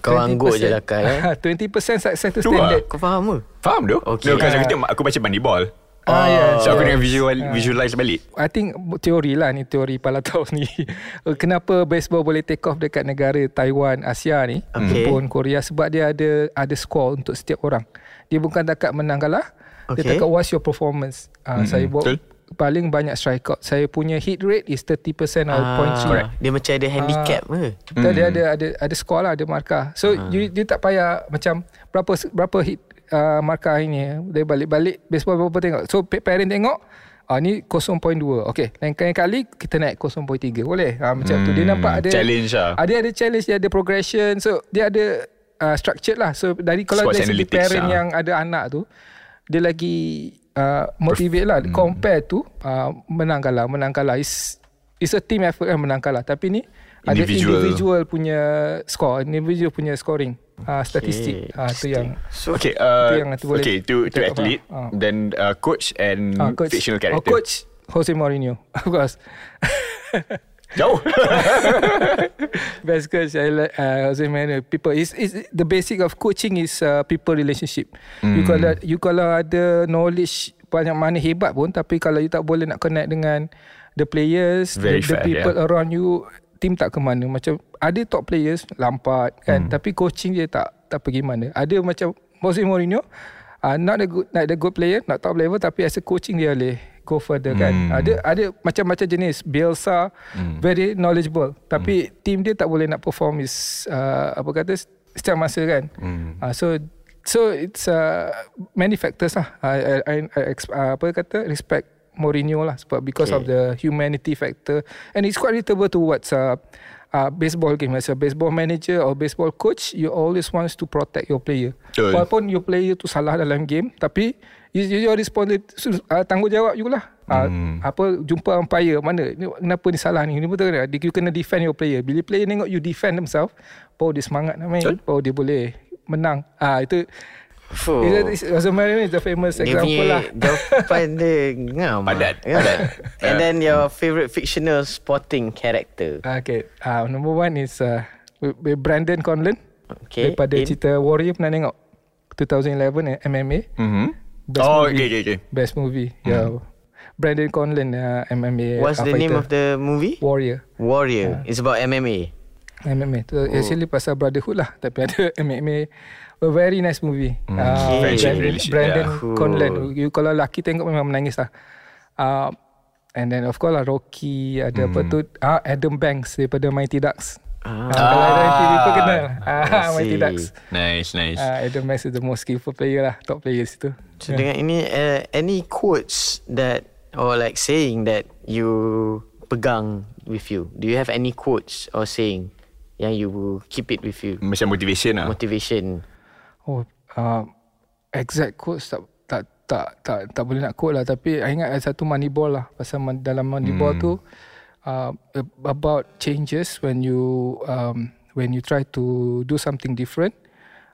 Kau anggur je lah Kal eh. 20% success tu Tu lah. standard. Kau faham ke? Faham tu? Okay. No, because Ah. aku tengok aku baca Moneyball. Ah, yeah, So aku yeah. dengan visual visualize balik. I think teori lah ni teori Palatau ni. Kenapa baseball boleh take off dekat negara Taiwan, Asia ni, Okay. Jepun, Korea sebab dia ada ada score untuk setiap orang. Dia bukan takat menang kalah, Okay. dia takat what's your performance. Uh, Mm-mm, saya buat betul. Paling banyak strikeout. Saya punya hit rate is 30% out of point three. Ah, dia macam ada handicap ke? Kita dia ada ada ada skor lah, ada markah. So uh-huh. you, you tak payah macam berapa berapa hit uh, markah ini. Dia balik-balik baseball berapa tengok. So pa- parent tengok Ah ni 0.2. Okey, lain kali kali kita naik 0.3. Boleh? Ah macam tu dia Hmm, nampak ada challenge lah. Ada ada challenge, dia ada progression. So dia ada uh, structured lah. So dari kalau Sports dari segi parent lah. yang ada anak tu dia lagi uh, motivate lah Hmm. compare tu uh, menang kalah menang kalah is is a team effort kan menang kalah tapi ni ada Individual. individual punya score individual punya scoring uh, statistik Okay, uh, tu yang So Okay, uh, yang nanti boleh okay to to cakap athlete. Ah. then uh, coach and uh, coach fictional oh, character. coach Jose Mourinho of course Jauh. Best coach I like uh, Jose Mourinho. People is is the basic of coaching is uh, people relationship. Mm. You Hmm. kalau you kalau ada knowledge banyak mana hebat pun tapi kalau you tak boleh nak connect dengan the players, Very the, the fair, people yeah. around you, team tak ke mana. Macam ada top players Lampard kan, Hmm. tapi coaching dia tak tak pergi mana. Ada macam Jose Mourinho uh, not a good not a good player, not top level tapi as a coaching dia boleh go further kan. Hmm. Ada ada macam-macam jenis. Bielsa very knowledgeable tapi Hmm. team dia tak boleh nak perform is uh, apa kata setiap masa kan. Hmm. Uh, so so it's uh, many factors lah. I I, I, I uh, apa kata respect Mourinho lah sebab because Okay. of the humanity factor and it's quite relatable to what's uh, uh, baseball game as a baseball manager or baseball coach you always wants to protect your player Betul. walaupun your player tu salah dalam game tapi you, you your respond uh, tanggungjawab you lah uh, Hmm. apa jumpa umpire mana ni, kenapa ni salah ni ni betul kan you kena defend your player bila player tengok you defend themselves baru dia semangat nak main Betul. baru dia boleh menang ah itu Fuh. It's, it's, Marini is the famous Dia example punya lah. jawapan dia ngam. Padat, Ya. padat. And then your favourite fictional sporting character. Okay, uh, number one is uh, Brandon Conlon. Okay. Daripada in- cerita Warrior pernah tengok 2011 eh, MMA. Mm-hmm. Best Oh, movie. okay, okay, okay. Best movie. Yeah. Brandon Conlon uh, MMA. What's uh, the name fighter. of the movie? Warrior. Warrior. It's about MMA. MMA. Tu actually pasal brotherhood lah tapi ada MMA. A very nice movie. Uh, Friendship Brandon, relationship, Brandon yeah. Conlon. You kalau laki tengok memang menangis lah. Uh, and then of course lah Rocky ada apa tu ah Adam Banks daripada Mighty Ducks. Ah. kalau ada TV pun kenal. Ah, Mighty. Ducks. Nice, nice. Ah, Adam Banks is the most skillful player lah, top player situ. So dengan ini uh, any quotes that or like saying that you pegang with you? Do you have any quotes or saying yang you will keep it with you? Macam motivation lah. Motivation. Oh, uh, exact quotes tak tak tak tak tak boleh nak quote lah tapi I ingat ada satu Moneyball lah pasal dalam Moneyball hmm. tu uh, about changes when you um, when you try to do something different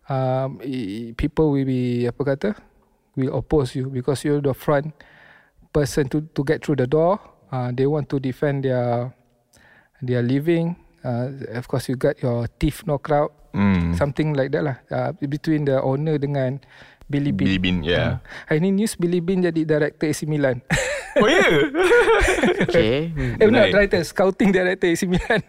um, i- people will be apa kata will oppose you because you're the front person to to get through the door uh, they want to defend their their living uh, of course you got your teeth knocked out Hmm. something like that lah uh, between the owner dengan Billy Bean. Billy Bean, yeah. Uh, hari ni news Billy Bean jadi director AC Milan. Oh, yeah. Okay. eh not Menarik. director, scouting director AC Milan.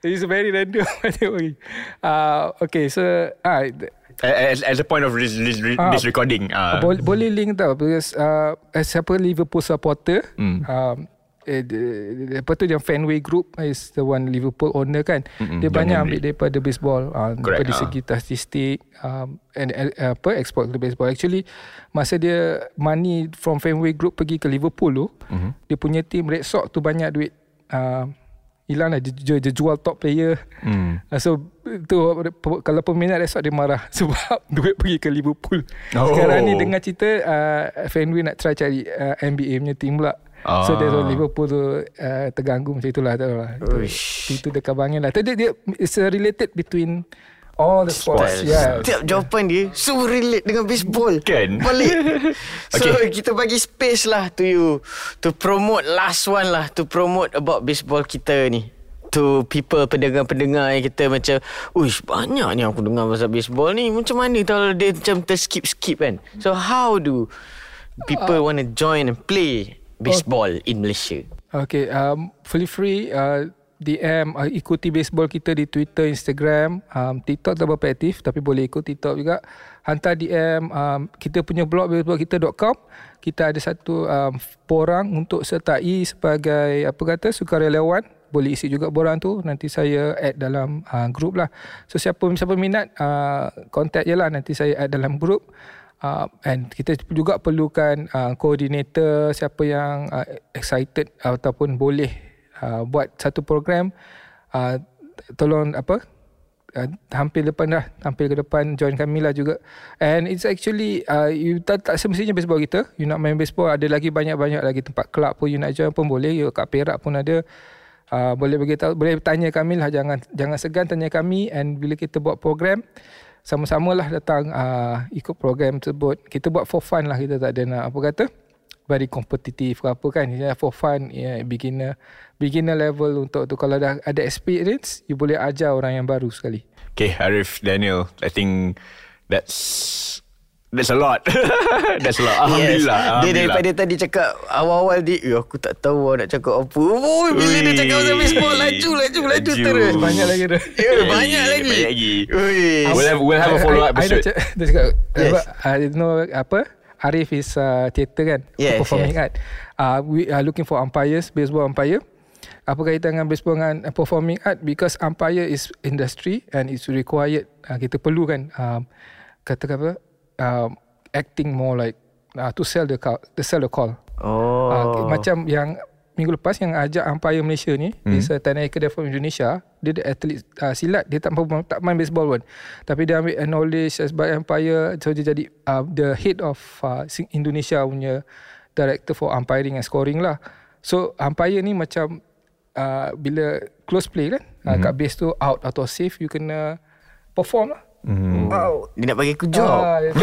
It's very random. uh, okay, so ah, th- as, as a point of this, this, Ah. this recording. Uh, boleh, boleh link tau because uh, as siapa Liverpool supporter Hmm. um, eh, the- apa tu yang Fenway Group is the one Liverpool owner kan Mm-mm, dia banyak ambil daripada baseball uh, Correct, daripada ah. segi statistik um, and uh, apa export ke baseball actually masa dia money from Fenway Group pergi ke Liverpool tu Mhm. dia punya team Red Sox tu banyak duit uh, hilang lah dia, dia, dia jual top player Hmm. Uh, So tu kalau peminat Red Sox dia marah sebab duit pergi ke Liverpool. Oh. Sekarang ni dengar cerita uh, Fenway nak try cari uh, NBA punya team pula. Ah. So dia Liverpool tu uh, terganggu macam itulah tahu lah. Itu, itu dekat bangin lah. Tadi dia it's uh, related between all the sports. Sports. Yeah. Setiap jawapan dia so relate dengan baseball. Kan? Balik. so Okay. kita bagi space lah to you to promote last one lah to promote about baseball kita ni. To people pendengar-pendengar yang kita macam Uish banyak ni aku dengar pasal baseball ni Macam mana kalau dia macam terskip-skip kan So how do people want to join and play baseball in Malaysia? Okay, um, feel free uh, DM uh, ikuti baseball kita di Twitter, Instagram, um, TikTok tak berapa aktif tapi boleh ikut TikTok juga. Hantar DM um, kita punya blog baseballkita.com. Kita ada satu um, borang untuk sertai sebagai apa kata sukarelawan. Boleh isi juga borang tu nanti saya add dalam uh, group lah. So siapa siapa minat uh, contact je lah nanti saya add dalam group. Uh, and kita juga perlukan uh, koordinator siapa yang uh, excited ataupun boleh uh, buat satu program uh, tolong apa uh, hampir depan dah hampir ke depan join kami lah juga. And it's actually uh, you tak, tak semestinya baseball kita. You nak main baseball ada lagi banyak-banyak lagi tempat. Club pun you nak join pun boleh you kat Perak pun ada. Uh, boleh beritahu boleh tanya kami lah jangan jangan segan tanya kami. And bila kita buat program sama-sama lah datang uh, ikut program tersebut. Kita buat for fun lah kita tak ada nak apa kata very kompetitif ke apa kan. Yeah, for fun yeah, beginner beginner level untuk tu. Kalau dah ada experience you boleh ajar orang yang baru sekali. Okay, Arif, Daniel, I think that's that's a lot. that's a lot. Alhamdulillah. Yes. Dia Alhamdulillah. daripada tadi cakap awal-awal dia, eh, aku tak tahu awak nak cakap apa. Oh, bila dia Ui. cakap pasal baseball, laju, laju, laju Laju. terus. banyak lagi tu Ya, banyak lagi. Banyak lagi. Ui. We'll have, we'll have a I- follow-up I- I dah episode. Dia cakap Yes. apa, I know apa Arif is uh, theatre kan Yes, Performing yes. art uh, We are looking for umpires Baseball umpire Apa kaitan dengan baseball dengan uh, performing art Because umpire is industry And it's required uh, Kita perlu kan um, Kata apa um, Acting more like uh, To sell the call, to sell the call Oh. Uh, macam yang minggu lepas yang ajak umpire Malaysia ni hmm. is a Tanah Air from Indonesia. Dia ada atlet uh, silat, dia tak mampu- tak main baseball pun. Tapi dia ambil knowledge sebagai umpire so dia jadi uh, the head of uh, Indonesia punya director for umpiring and scoring lah. So umpire ni macam uh, bila close play kan, hmm. uh, kat base tu out atau safe you kena perform lah. Hmm. Wow. Dia nak bagi aku job. Ah, dia-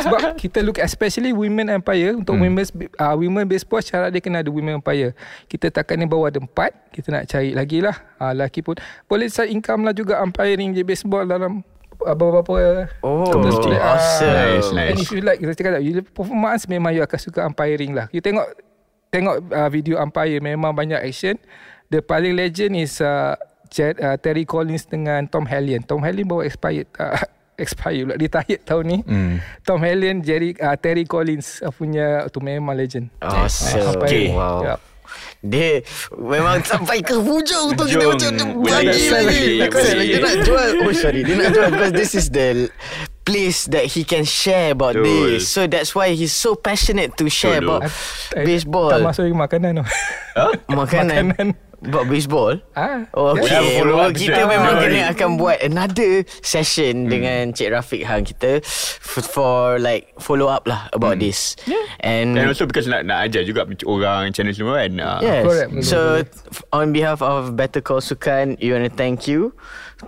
sebab kita look especially women empire untuk Hmm. women's uh, women baseball syarat dia kena ada women empire. Kita takkan ni bawa ada empat, kita nak cari lagi lah. Uh, lelaki pun boleh side income lah juga umpiring je baseball dalam uh, beberapa Oh, Betul. awesome. Nice, nice. And if you like Kita cakap you Performance memang you akan suka umpiring lah You tengok Tengok uh, video umpire Memang banyak action The paling legend is uh, Jet, uh, Terry Collins dengan Tom Hellion Tom Hellion bawa expired uh, Expired pula Retired tahun ni Hmm. Tom Hellion Jerry, uh, Terry Collins uh, Punya Tu memang legend Awesome. Umpiring. Wow. Yup. Dia memang sampai ke hujung tu kita macam bagi lagi. Dia nak jual. Oh sorry, dia nak jual because this is the place that he can share about Betul. this. So that's why he's so passionate to share Betul, about Eh, baseball. Tak masuk lagi makanan tu Makanan. Makanan. About baseball. ah, Oh, okay. Yeah, up kita memang kena akan buat another session dengan Cik Rafiq Hang kita for, for like follow up lah about this. Yeah. And And also because nak nak ajar juga orang channel semua kan. Uh, Yes. Correct, so on behalf of Better Call Sukan, you want to thank you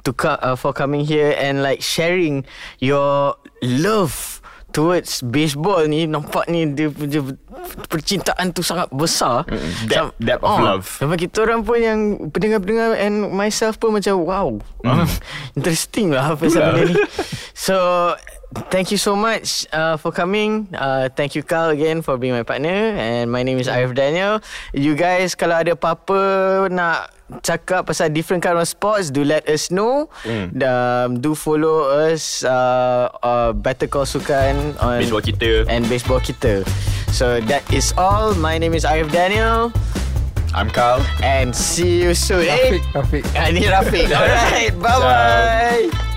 to co- uh, for coming here and like sharing your love towards baseball ni nampak ni dia, dia percintaan tu sangat besar. Depth- depth of love. Sampai kita orang pun yang pendengar-pendengar and myself pun macam wow. Ah, interesting lah pasal benda ni. So Thank you so much uh, for coming. Uh, thank you Carl again for being my partner. And my name is Arif Daniel. You guys kalau ada apa-apa nak cakap pasal different kind of sports, do let us know. Hmm. Um, do follow us uh, uh, Better Call Sukan on Baseball kita. and baseball kita. So that is all. My name is Arif Daniel. I'm Carl. And see you soon. Eh, Rafiq, Rafiq. Ah, Rafiq. Alright, bye-bye.